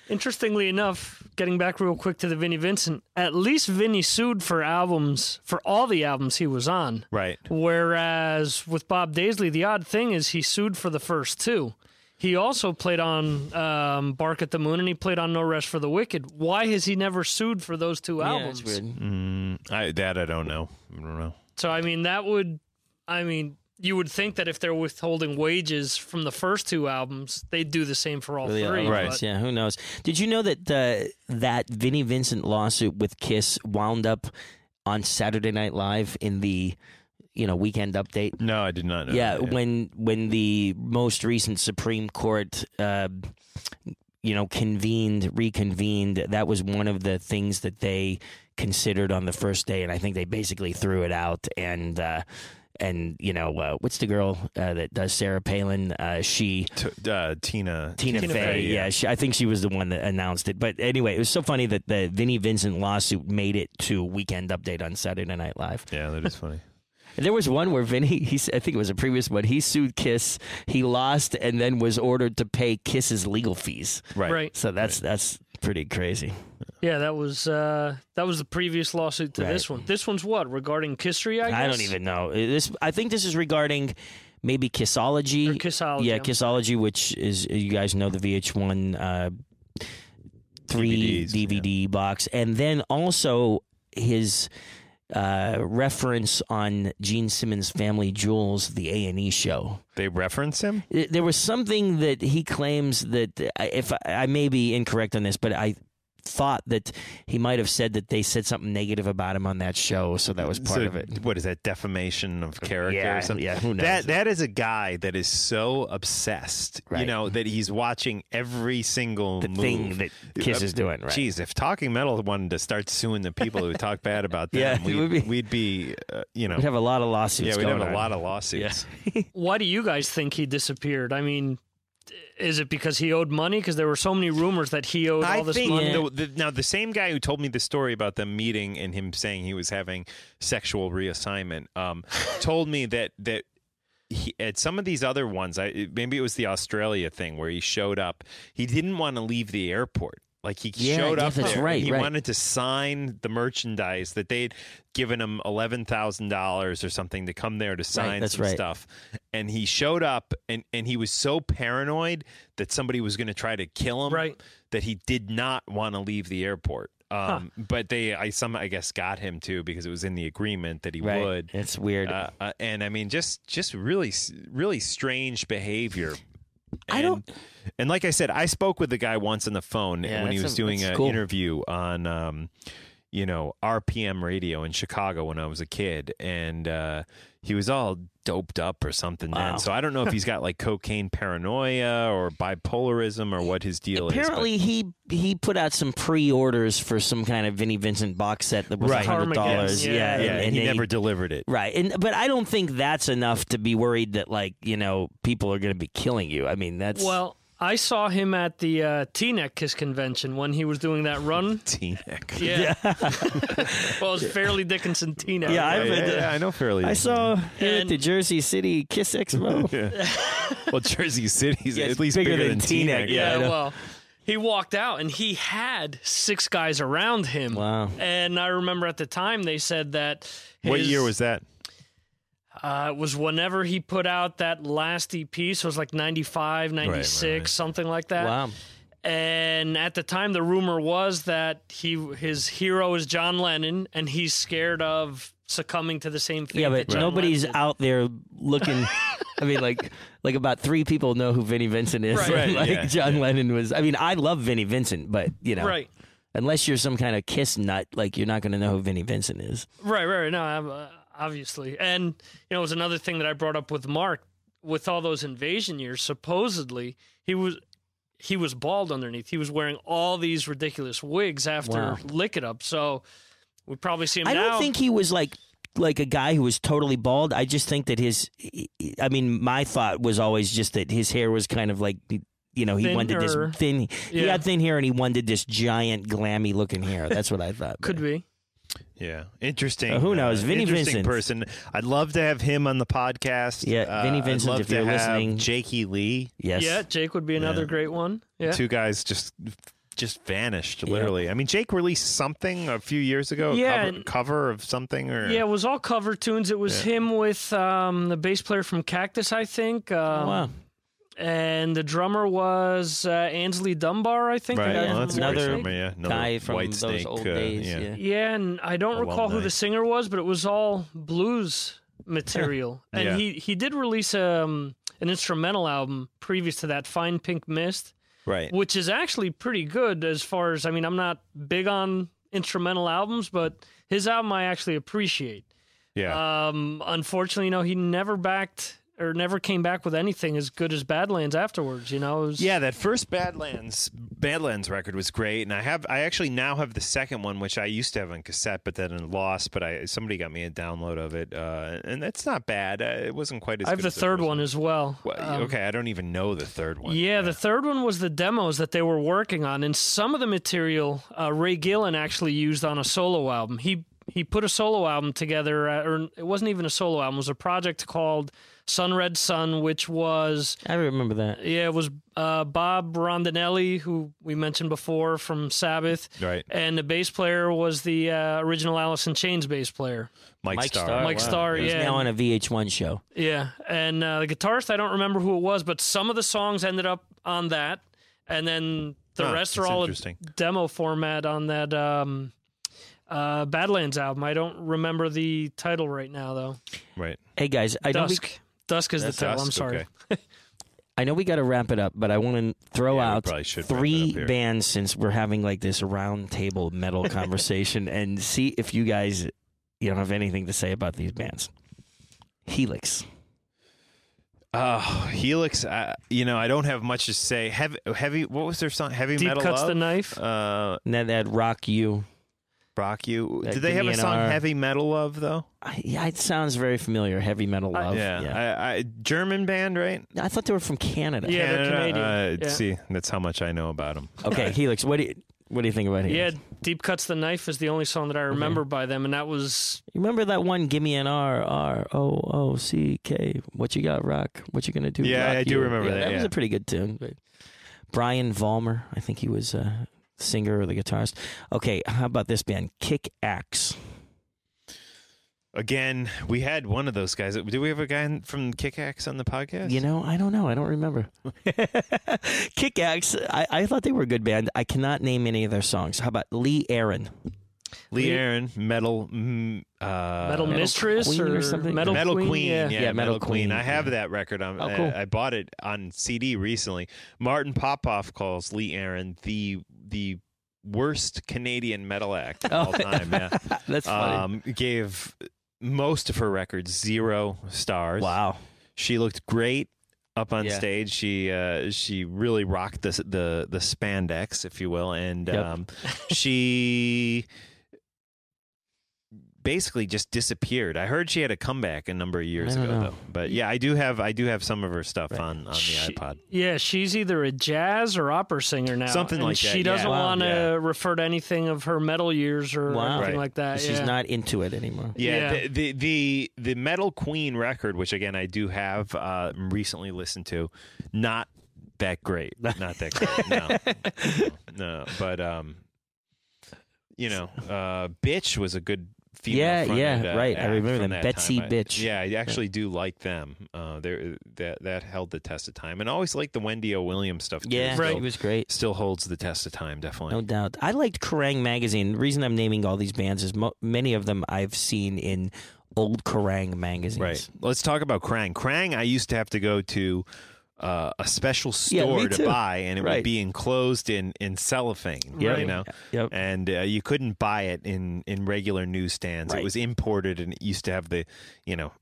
Interestingly enough, getting back real quick to the Vinnie Vincent, at least Vinnie sued for albums for all the albums he was on. Right. Whereas with Bob Daisley, the odd thing is he sued for the first two. He also played on um, Bark at the Moon and he played on No Rest for the Wicked. Why has he never sued for those two albums? it's weird. Mm, I, that I don't know. I don't know. So I mean, that would, I mean, you would think that if they're withholding wages from the first two albums, they'd do the same for all Really, three. uh, but- Yeah, who knows? Did you know that uh, that Vinnie Vincent lawsuit with Kiss wound up on Saturday Night Live in the you know weekend update? No, I did not know. yeah, that, when when the most recent Supreme Court, uh, you know, convened, reconvened, that was one of the things that they considered on the first day, and I think they basically threw it out. And uh, and you know, uh, what's the girl uh, that does Sarah Palin? Uh, she T- uh, Tina Tina, Tina Fey, Fey, yeah, she, I think she was the one that announced it. But anyway, it was so funny that the Vinnie Vincent lawsuit made it to Weekend Update on Saturday Night Live. Yeah, that is funny. And there was one where Vinny, he, s- I think it was a previous one, he sued Kiss, he lost, and then was ordered to pay Kiss's legal fees. Right. Right. So that's that's pretty crazy. Yeah, that was uh, that was the previous lawsuit to Right. this one. This one's what regarding Kissery? I guess I don't even know. This I think this is regarding maybe Kissology. Or Kissology, Yeah, yeah. Kissology, which is you guys know the VH1 uh, three DVDs, DVD box, and then also his uh, reference on Gene Simmons' Family Jewels, the A and E show. They reference him. There was something that he claims that if I, I may be incorrect on this, but I thought that he might have said that they said something negative about him on that show, so that was part So, of it. What is that defamation of character Yeah, or something? yeah, who knows? That that is a guy that is so obsessed, you know, that he's watching every single The move. thing that Kiss Uh, is doing, right. Geez, if Talking Metal wanted to start suing the people who talk bad about them, Yeah, we'd, would be- we'd be, uh, you know, We'd have a lot of lawsuits. yeah, we'd have going a lot of lawsuits. Why do you guys think he disappeared? I mean, is it because he owed money? Because there were so many rumors that he owed I all this think money. the, the, now the same guy who told me the story about them meeting and him saying he was having sexual reassignment um, told me that that he, at some of these other ones, I maybe it was the Australia thing where he showed up. He didn't want to leave the airport. Like he Yeah, showed up there. right, he right. wanted to sign the merchandise that they'd given him eleven thousand dollars or something to come there to sign that's some right. stuff. And he showed up and, and he was so paranoid that somebody was going to try to kill him Right. that he did not want to leave the airport. Um, But they, I some, I guess, got him too because it was in the agreement that he Right. would. It's weird. Uh, uh, and I mean, just just really, really strange behavior. And, I don't- And like I said, I spoke with the guy once on the phone Yeah, when he was a- doing an cool. interview on, um, you know, RPM radio in Chicago when I was a kid, and uh, he was all doped up or something Wow. then. So I don't know if he's got like cocaine paranoia or bipolarism or what his deal Apparently, is. Apparently he he put out some pre-orders for some kind of Vinnie Vincent box set that was Right. hundred dollars. Carmageddon, Yeah, yeah. Yeah, and, and he they- never delivered it. Right, and but I don't think that's enough to be worried that like you know people are going to be killing you. I mean that's well, I saw him at the uh, Teaneck Kiss convention when he was doing that run. Teaneck. Yeah. well, it was Fairleigh Dickinson Teaneck. Yeah, I've Yeah, been- yeah, I know fairly. I saw him at the Jersey City Kiss Expo. well, Jersey City's Yeah, at least bigger bigger, than than Teaneck, Teaneck. yeah. Yeah, well, he walked out and he had six guys around him. Wow. And I remember at the time they said that. What year was that? Uh, it was whenever he put out that last EP, so it was like 95, 96, right. something like that. wow, And at the time, the rumor was that he his hero is John Lennon, and he's scared of succumbing to the same fate. yeah, that but John nobody's Lennon out there looking. I mean, like like about three people know who Vinnie Vincent is. Right. Right, like yeah, John Lennon was. I mean, I love Vinnie Vincent, but you know, Right. unless you're some kind of Kiss nut, like you're not going to know who Vinnie Vincent is. Right, right, right. No, I'm, uh, obviously. And, you know, it was another thing that I brought up with Mark. With all those invasion years, supposedly he was he was bald underneath. He was wearing all these ridiculous wigs after Wow. Lick It Up. So we probably see him I now. don't think he was like like a guy who was totally bald. I just think that his. I mean, my thought was always just that his hair was kind of like. You know, he Thin wanted this thin. He had thin hair, and he wanted this giant, glammy looking hair. That's what I thought. Could be. Yeah, interesting. Uh, who knows? Vinnie interesting Vincent. person. I'd love to have him on the podcast. Yeah, Uh, Vinnie I'd Vincent, love if to you're have listening. Jakey Lee. Yes. Yeah, Jake would be another Yeah. great one. Yeah. Two guys just just vanished literally. I mean, Jake released something a few years ago. a Yeah, cover, cover of something or Yeah, it was all cover tunes. It was Yeah. him with um, the bass player from Cactus, I think. Um, wow. And the drummer was uh, Aynsley Dunbar, I think. Right. guy Well, from that's a great drummer, yeah. Another guy from White those Snake, old uh, days. yeah. Yeah. Yeah, and I don't recall who Alumni. the singer was, but it was all blues material. and Yeah. he he did release um, an instrumental album previous to that, Fine Pink Mist, right. which is actually pretty good as far as I mean, I'm not big on instrumental albums, but his album I actually appreciate. Yeah. Um, unfortunately, you know, he never backed or never came back with anything as good as Badlands afterwards. You know, was, Yeah, that first Badlands Badlands record was great, and I have I actually now have the second one, which I used to have on cassette, but then lost. But I somebody got me a download of it, uh, and that's not bad. Uh, it wasn't quite as. I have the third one as well. Well, Um, okay, I don't even know the third one. Yeah, the third one was the demos that they were working on, and some of the material uh, Ray Gillen actually used on a solo album. He he put a solo album together, uh, or it wasn't even a solo album; it was a project called Sun Red Sun, which was I remember that. yeah, it was uh, Bob Rondinelli, who we mentioned before from Sabbath, Right. and the bass player was the uh, original Alice in Chains bass player. Mike, Starr. Mike Starr, He's yeah. now on a VH1 show. Yeah, and uh, the guitarist, I don't remember who it was, but some of the songs ended up on that, and then the Huh, rest are all a interesting. demo format on that um, uh, Badlands album. I don't remember the title right now, though. Right. Hey guys, I know we, Dusk. Dusk is That's the title. I'm sorry. okay. I know we got to wrap it up, but I want to throw Yeah, out probably should wrap it three bands since we're having like this round table metal conversation, and see if you guys you don't have anything to say about these bands. Helix. Oh, Helix. Uh, you know, I don't have much to say. Heavy, heavy. What was their song? Heavy Deep metal. Cuts Love? the Knife. Uh, And that, that rock you. Rock you. That Did they have a song R. "Heavy Metal Love" though? I, yeah, it sounds very familiar. Heavy metal love. yeah, I, I, German band, right? I thought they were from Canada. Yeah, they're Canada? Canadian. Uh, Yeah. See, that's how much I know about them. Okay, Helix. What do you what do you think about Helix? Yeah, Deep Cuts the Knife is the only song that I remember by them, and that was You remember that one? Give me an R R O O C K. What you got, Rock? What you gonna do? Yeah, Rock I do You? remember Yeah, that, That was a pretty good tune. But Brian Vollmer, I think he was a singer or the guitarist. Okay, how about this band, Kick Axe? Again, we had one of those guys. Do we have a guy from Kick Axe on the podcast? You know, I don't know. I don't remember. Kick Axe. I, I thought they were a good band. I cannot name any of their songs. How about Lee Aaron? Lee Aaron, Metal, mm, uh, Metal Mistress Queen or or, something? Metal, Metal Queen. Queen, yeah. yeah, Yeah, Metal Metal Queen. Queen, I have yeah. that record. On, Oh, cool. I, I bought it on CD recently. Martin Popoff calls Lee Aaron the the worst Canadian metal act of all time. Yeah, That's funny. um, gave most of her records zero stars. wow. She looked great up on Yeah. stage. She uh, she really rocked the the the spandex, if you will, and Yep. um, she basically just disappeared. I heard she had a comeback a number of years ago, know. though. But yeah, I do have I do have some of her stuff on on the She- iPod. Yeah, she's either a jazz or opera singer now. Something and like that, She doesn't yeah. Wow. want to Yeah. refer to anything of her metal years or Wow. anything Right. like that. She's yeah. not into it anymore. Yeah, Yeah. The, the the the Metal Queen record, which again I do have uh, recently listened to, not that great. Not that great. No, no. But um, you know, uh, Bitch was a good. Yeah, yeah, uh, right. I remember them. Betsy time. I- Bitch. yeah, I actually do like them. Uh, that that held the test of time, and I always like the Wendy O. Williams stuff. Too. Yeah, Still- it was great. Still holds the test of time, definitely. No doubt. I liked Kerrang magazine. The reason I'm naming all these bands is mo- many of them I've seen in old Kerrang magazines. Right. Let's talk about Kerrang. Kerrang, I used to have to go to uh, a special Yeah, store to buy, and it Right. would be enclosed in, in cellophane. Yep. You know, Yep. and uh, you couldn't buy it in, in regular newsstands. It was imported, and it used to have the, you know,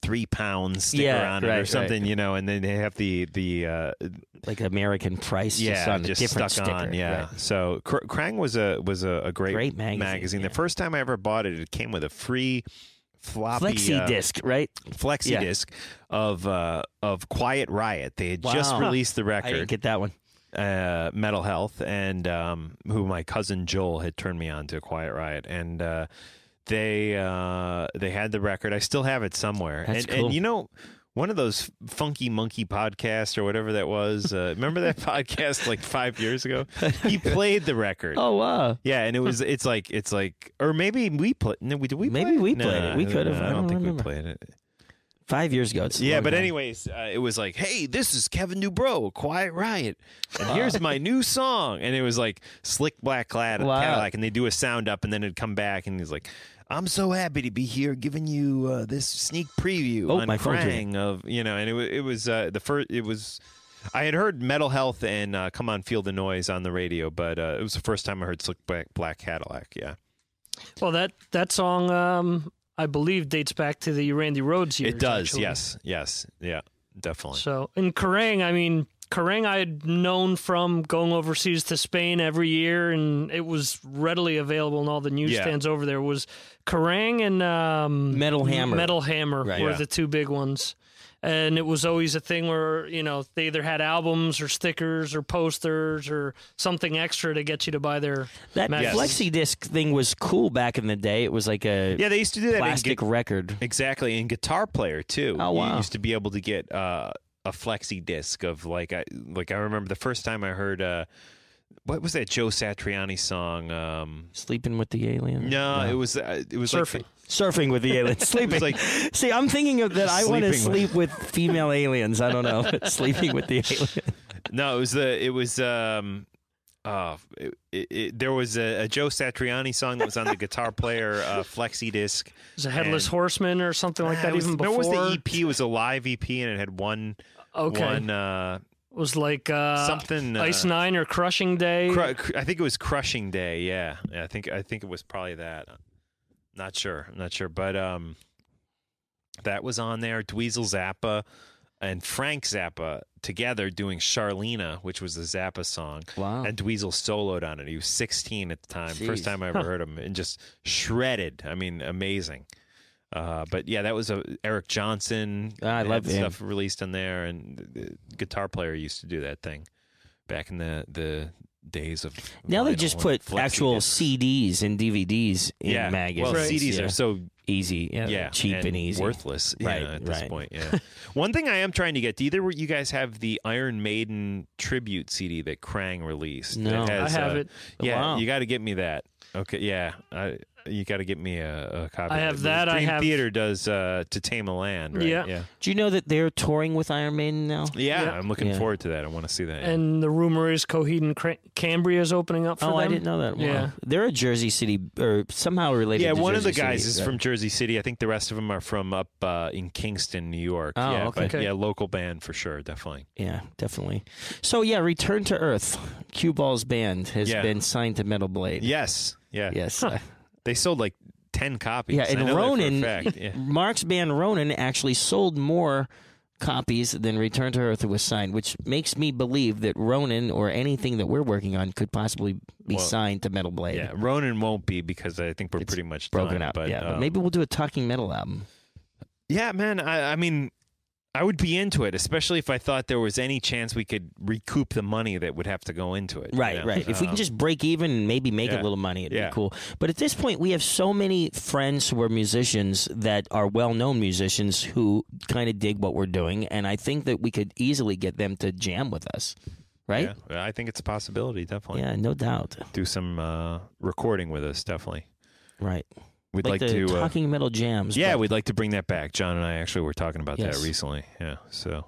three pounds sticker Yeah, on it or something. right. You know, and then they have the the uh, Like American Price, yeah, just on a just different stuck sticker. on. Yeah. Right. So Kerrang was a was a, a great Great magazine, The first time I ever bought it, it came with a free floppy Flexi uh, disc, right? flexi Yeah. disc of uh, of Quiet Riot. They had just released the I didn't record, get that one. uh, Metal Health, and um, who my cousin Joel had turned me on to Quiet Riot, and uh, they uh, they had the record. I still have it somewhere, That's and, cool. and you know. One of those funky monkey podcasts or whatever that was. Uh, remember that podcast like five years ago? He played the record. Oh wow. Yeah, and it was it's like it's like or maybe we played. No, we did we Maybe play we No, played it. We could have. no, I I don't think remember. we played it. Five years ago. It's Yeah, but time. anyways, uh, it was like, hey, this is Kevin DuBrow, Quiet Riot, and here's my new song. And it was like slick black clad Wow. Cadillac, and they do a sound up, and then it'd come back, and he's like, I'm so happy to be here, giving you uh, this sneak preview Oh, on my Kerrang of you know, and it was it was uh, the first it was. I had heard Metal Health and uh, Come On Feel the Noise on the radio, but uh, it was the first time I heard Slick Black, Black Cadillac. Yeah, Well, that that song, um, I believe, dates back to the Randy Rhoads years. it does. actually. Yes, yes, yeah, definitely. So in Kerrang, I mean, Kerrang I had known from going overseas to Spain every year, and it was readily available in all the newsstands over there. Was Kerrang and um, Metal Hammer. Metal Hammer Right. were Yeah. the two big ones. And it was always a thing where you know they either had albums or stickers or posters or something extra to get you to buy their That magazine. flexi disc thing was cool back in the day. It was like a Yeah, they used to do that in plastic gu- record. Exactly, and guitar player too. Oh, You wow. used to be able to get uh, a flexi disc of like I like I remember the first time I heard uh, what was that Joe Satriani song? Um, Sleeping with the alien. no, it was uh, it was Surfing. like Surfing with the aliens. Sleeping. like- See, I'm thinking of that. I want to sleep with female aliens. I don't know. Sleeping with the alien. no, it was the it was um. Uh, it, it, it, there was a, a Joe Satriani song that was on the guitar player uh, flexi disc. It was a Headless And- Horseman or something like that. it was, even no, before it was the EP? It was a live EP, and it had one Okay. one uh, was like uh, something uh, Ice Nine or Crushing Day. Cru- cr- I think it was Crushing Day. Yeah. yeah, I think I think it was probably that. Not sure. I'm not sure, but um, that was on there. Dweezil Zappa and Frank Zappa. together doing Charlena, which was the Zappa song. Wow. And Dweezil soloed on it. He was 16 at the time. First time I ever Huh. heard him, and just shredded. I mean, amazing. Uh, but yeah, that was a Eric Johnson. Ah, I love stuff released on there, and guitar player used to do that thing back in the the days of. Now they just put actual. CDs and DVDs in Yeah, magazines. well, CDs yeah. are so easy, yeah, yeah, cheap and, easy, worthless. Right, yeah, at this point. Yeah. One thing I am trying to get. Do either you guys have the Iron Maiden tribute CD that Kerrang released? No. Has, I have uh, it. Yeah, Wow. you got to get me that. Okay, yeah, I, you got to get me a, a copy. I of have it. that, I Dream have- Theater does uh, to Tame a Land. Right? Yeah. yeah, Do you know that they're touring with Iron Maiden now? yeah. Yeah. I'm looking Yeah. forward to that. I want to see that. yeah. And the rumor is Coheed and Cra- Cambria is opening up for Oh, them. I didn't know that. Wow. Yeah. they're a Jersey City or somehow related. yeah, to one of the guys City, is right? from Jersey City. I think the rest of them are from up uh, in Kingston, New York. Oh, yeah, okay. but Okay. yeah, local band for sure, definitely. Yeah, definitely. So yeah, Return to Earth, Cue Ball's band has Yeah. been signed to Metal Blade. Yes, yeah, Yes. uh, They sold like ten copies. Yeah, and Ronan, fact, yeah. Mark's band Ronan actually sold more copies than Return to Earth was signed, which makes me believe that Ronan or anything that we're working on could possibly be Well, signed to Metal Blade. Yeah, Ronan won't be because I think we're pretty much broken done, up. But, yeah, but um, maybe we'll do a Talking Metal album. yeah, man. I, I mean, I would be into it, especially if I thought there was any chance we could recoup the money that would have to go into it. you Right, know? right. If we can Um, just break even and maybe make yeah. a little money, it'd Yeah. be cool. But at this point, we have so many friends who are musicians that are well known musicians who kind of dig what we're doing. And I think that we could easily get them to jam with us. Right? yeah, I think it's a possibility. Definitely. Yeah, no doubt. Do some uh, recording with us. Definitely. Right. We'd like, the to. uh, Talking Metal Jams. Yeah, but- we'd like to bring that back. John and I actually were talking about Yes. that recently. Yeah. So,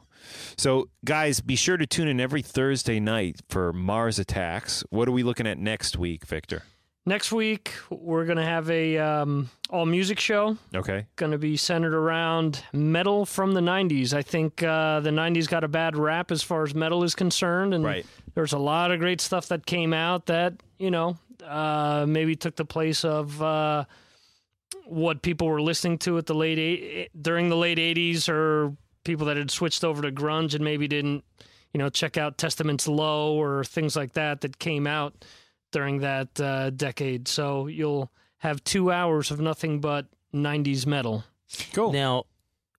so guys, be sure to tune in every Thursday night for Mars Attacks. What are we looking at next week, Victor? Next week we're gonna have a um, all music show. Okay. Going to be centered around metal from the '90s. I think uh, the '90s got a bad rap as far as metal is concerned, and Right. there's a lot of great stuff that came out that you know uh, maybe took the place of uh, what people were listening to at the late eight, during the late '80s, or people that had switched over to grunge and maybe didn't you know check out Testament's Low or things like that that came out during that uh, decade. So you'll have two hours of nothing but '90s metal. Cool. Now,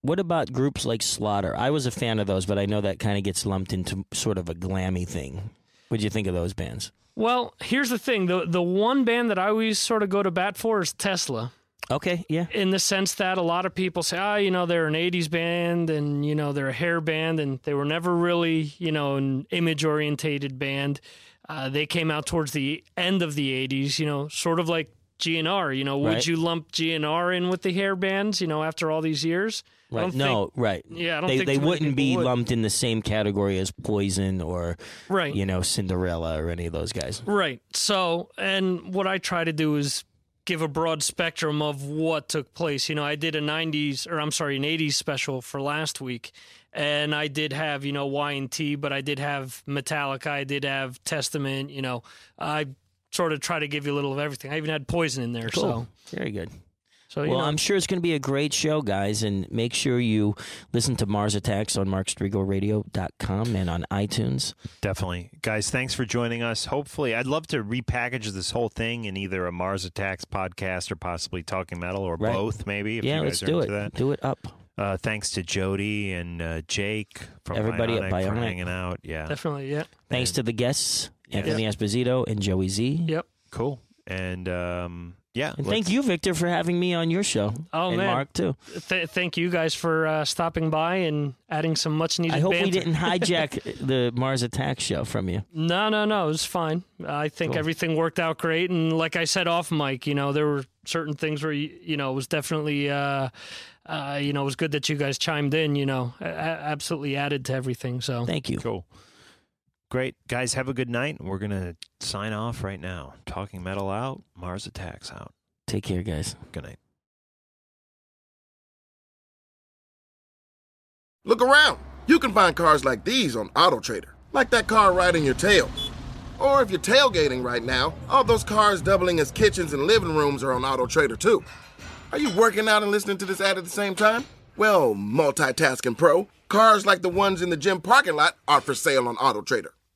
what about groups like Slaughter? I was a fan of those, but I know that kind of gets lumped into sort of a glammy thing. what do you think of those bands? Well, here's the thing: the the one band that I always sort of go to bat for is Tesla. Okay, yeah. In the sense that a lot of people say, ah, you know, they're an '80s band, and you know, they're a hair band, and they were never really, you know, an image orientated band. Uh, they came out towards the end of the '80s, you know, sort of like GNR. You know, would Right. you lump GNR in with the hair bands? You know, after all these years? Right. No, think- right. Yeah, I don't they think they wouldn't be would. lumped in the same category as Poison or Right. you know Cinderella or any of those guys. Right. So, and what I try to do is give a broad spectrum of what took place. You know, I did a 90s or I'm sorry, an 80s special for last week and I did have, you know, Y&T, but I did have Metallica, I did have Testament, you know. I sort of try to give you a little of everything. I even had Poison in there, Cool. so Very good. So you well, know, I'm sure it's going to be a great show, guys, and make sure you listen to Mars Attacks on markstriglradio.com and on iTunes. Definitely. Guys, thanks for joining us. Hopefully, I'd love to repackage this whole thing in either a Mars Attacks podcast or possibly Talking Metal or Right. both, maybe. If yeah, you let's guys are do it. That. Do it up. Uh, thanks to Jody and uh, Jake from Everybody at Bionic for hanging out. Yeah. definitely, yeah. Thanks to the guests, Yeah. Anthony Esposito and Joey Z. Yep. Cool. And um, yeah. And thank you, Victor, for having me on your show. Oh and man, Mark too. Th- thank you guys for uh, stopping by and adding some much needed. I hope we didn't hijack the Mars Attacks show from you. No, no, no. It was fine. I think Cool. everything worked out great. And like I said off mic, you know, there were certain things where, you, you know, it was definitely, uh, uh, you know, it was good that you guys chimed in, you know, a- a- absolutely added to everything. So Thank you. Cool. Great. Guys, have a good night. We're going to sign off right now. Talking Metal out, Mars Attacks out. Take care, guys. Good night. Look around. You can find cars like these on AutoTrader, like that car riding your tail. Or if you're tailgating right now, all those cars doubling as kitchens and living rooms are on AutoTrader too. Are you working out and listening to this ad at the same time? Well, multitasking pro, cars like the ones in the gym parking lot are for sale on AutoTrader.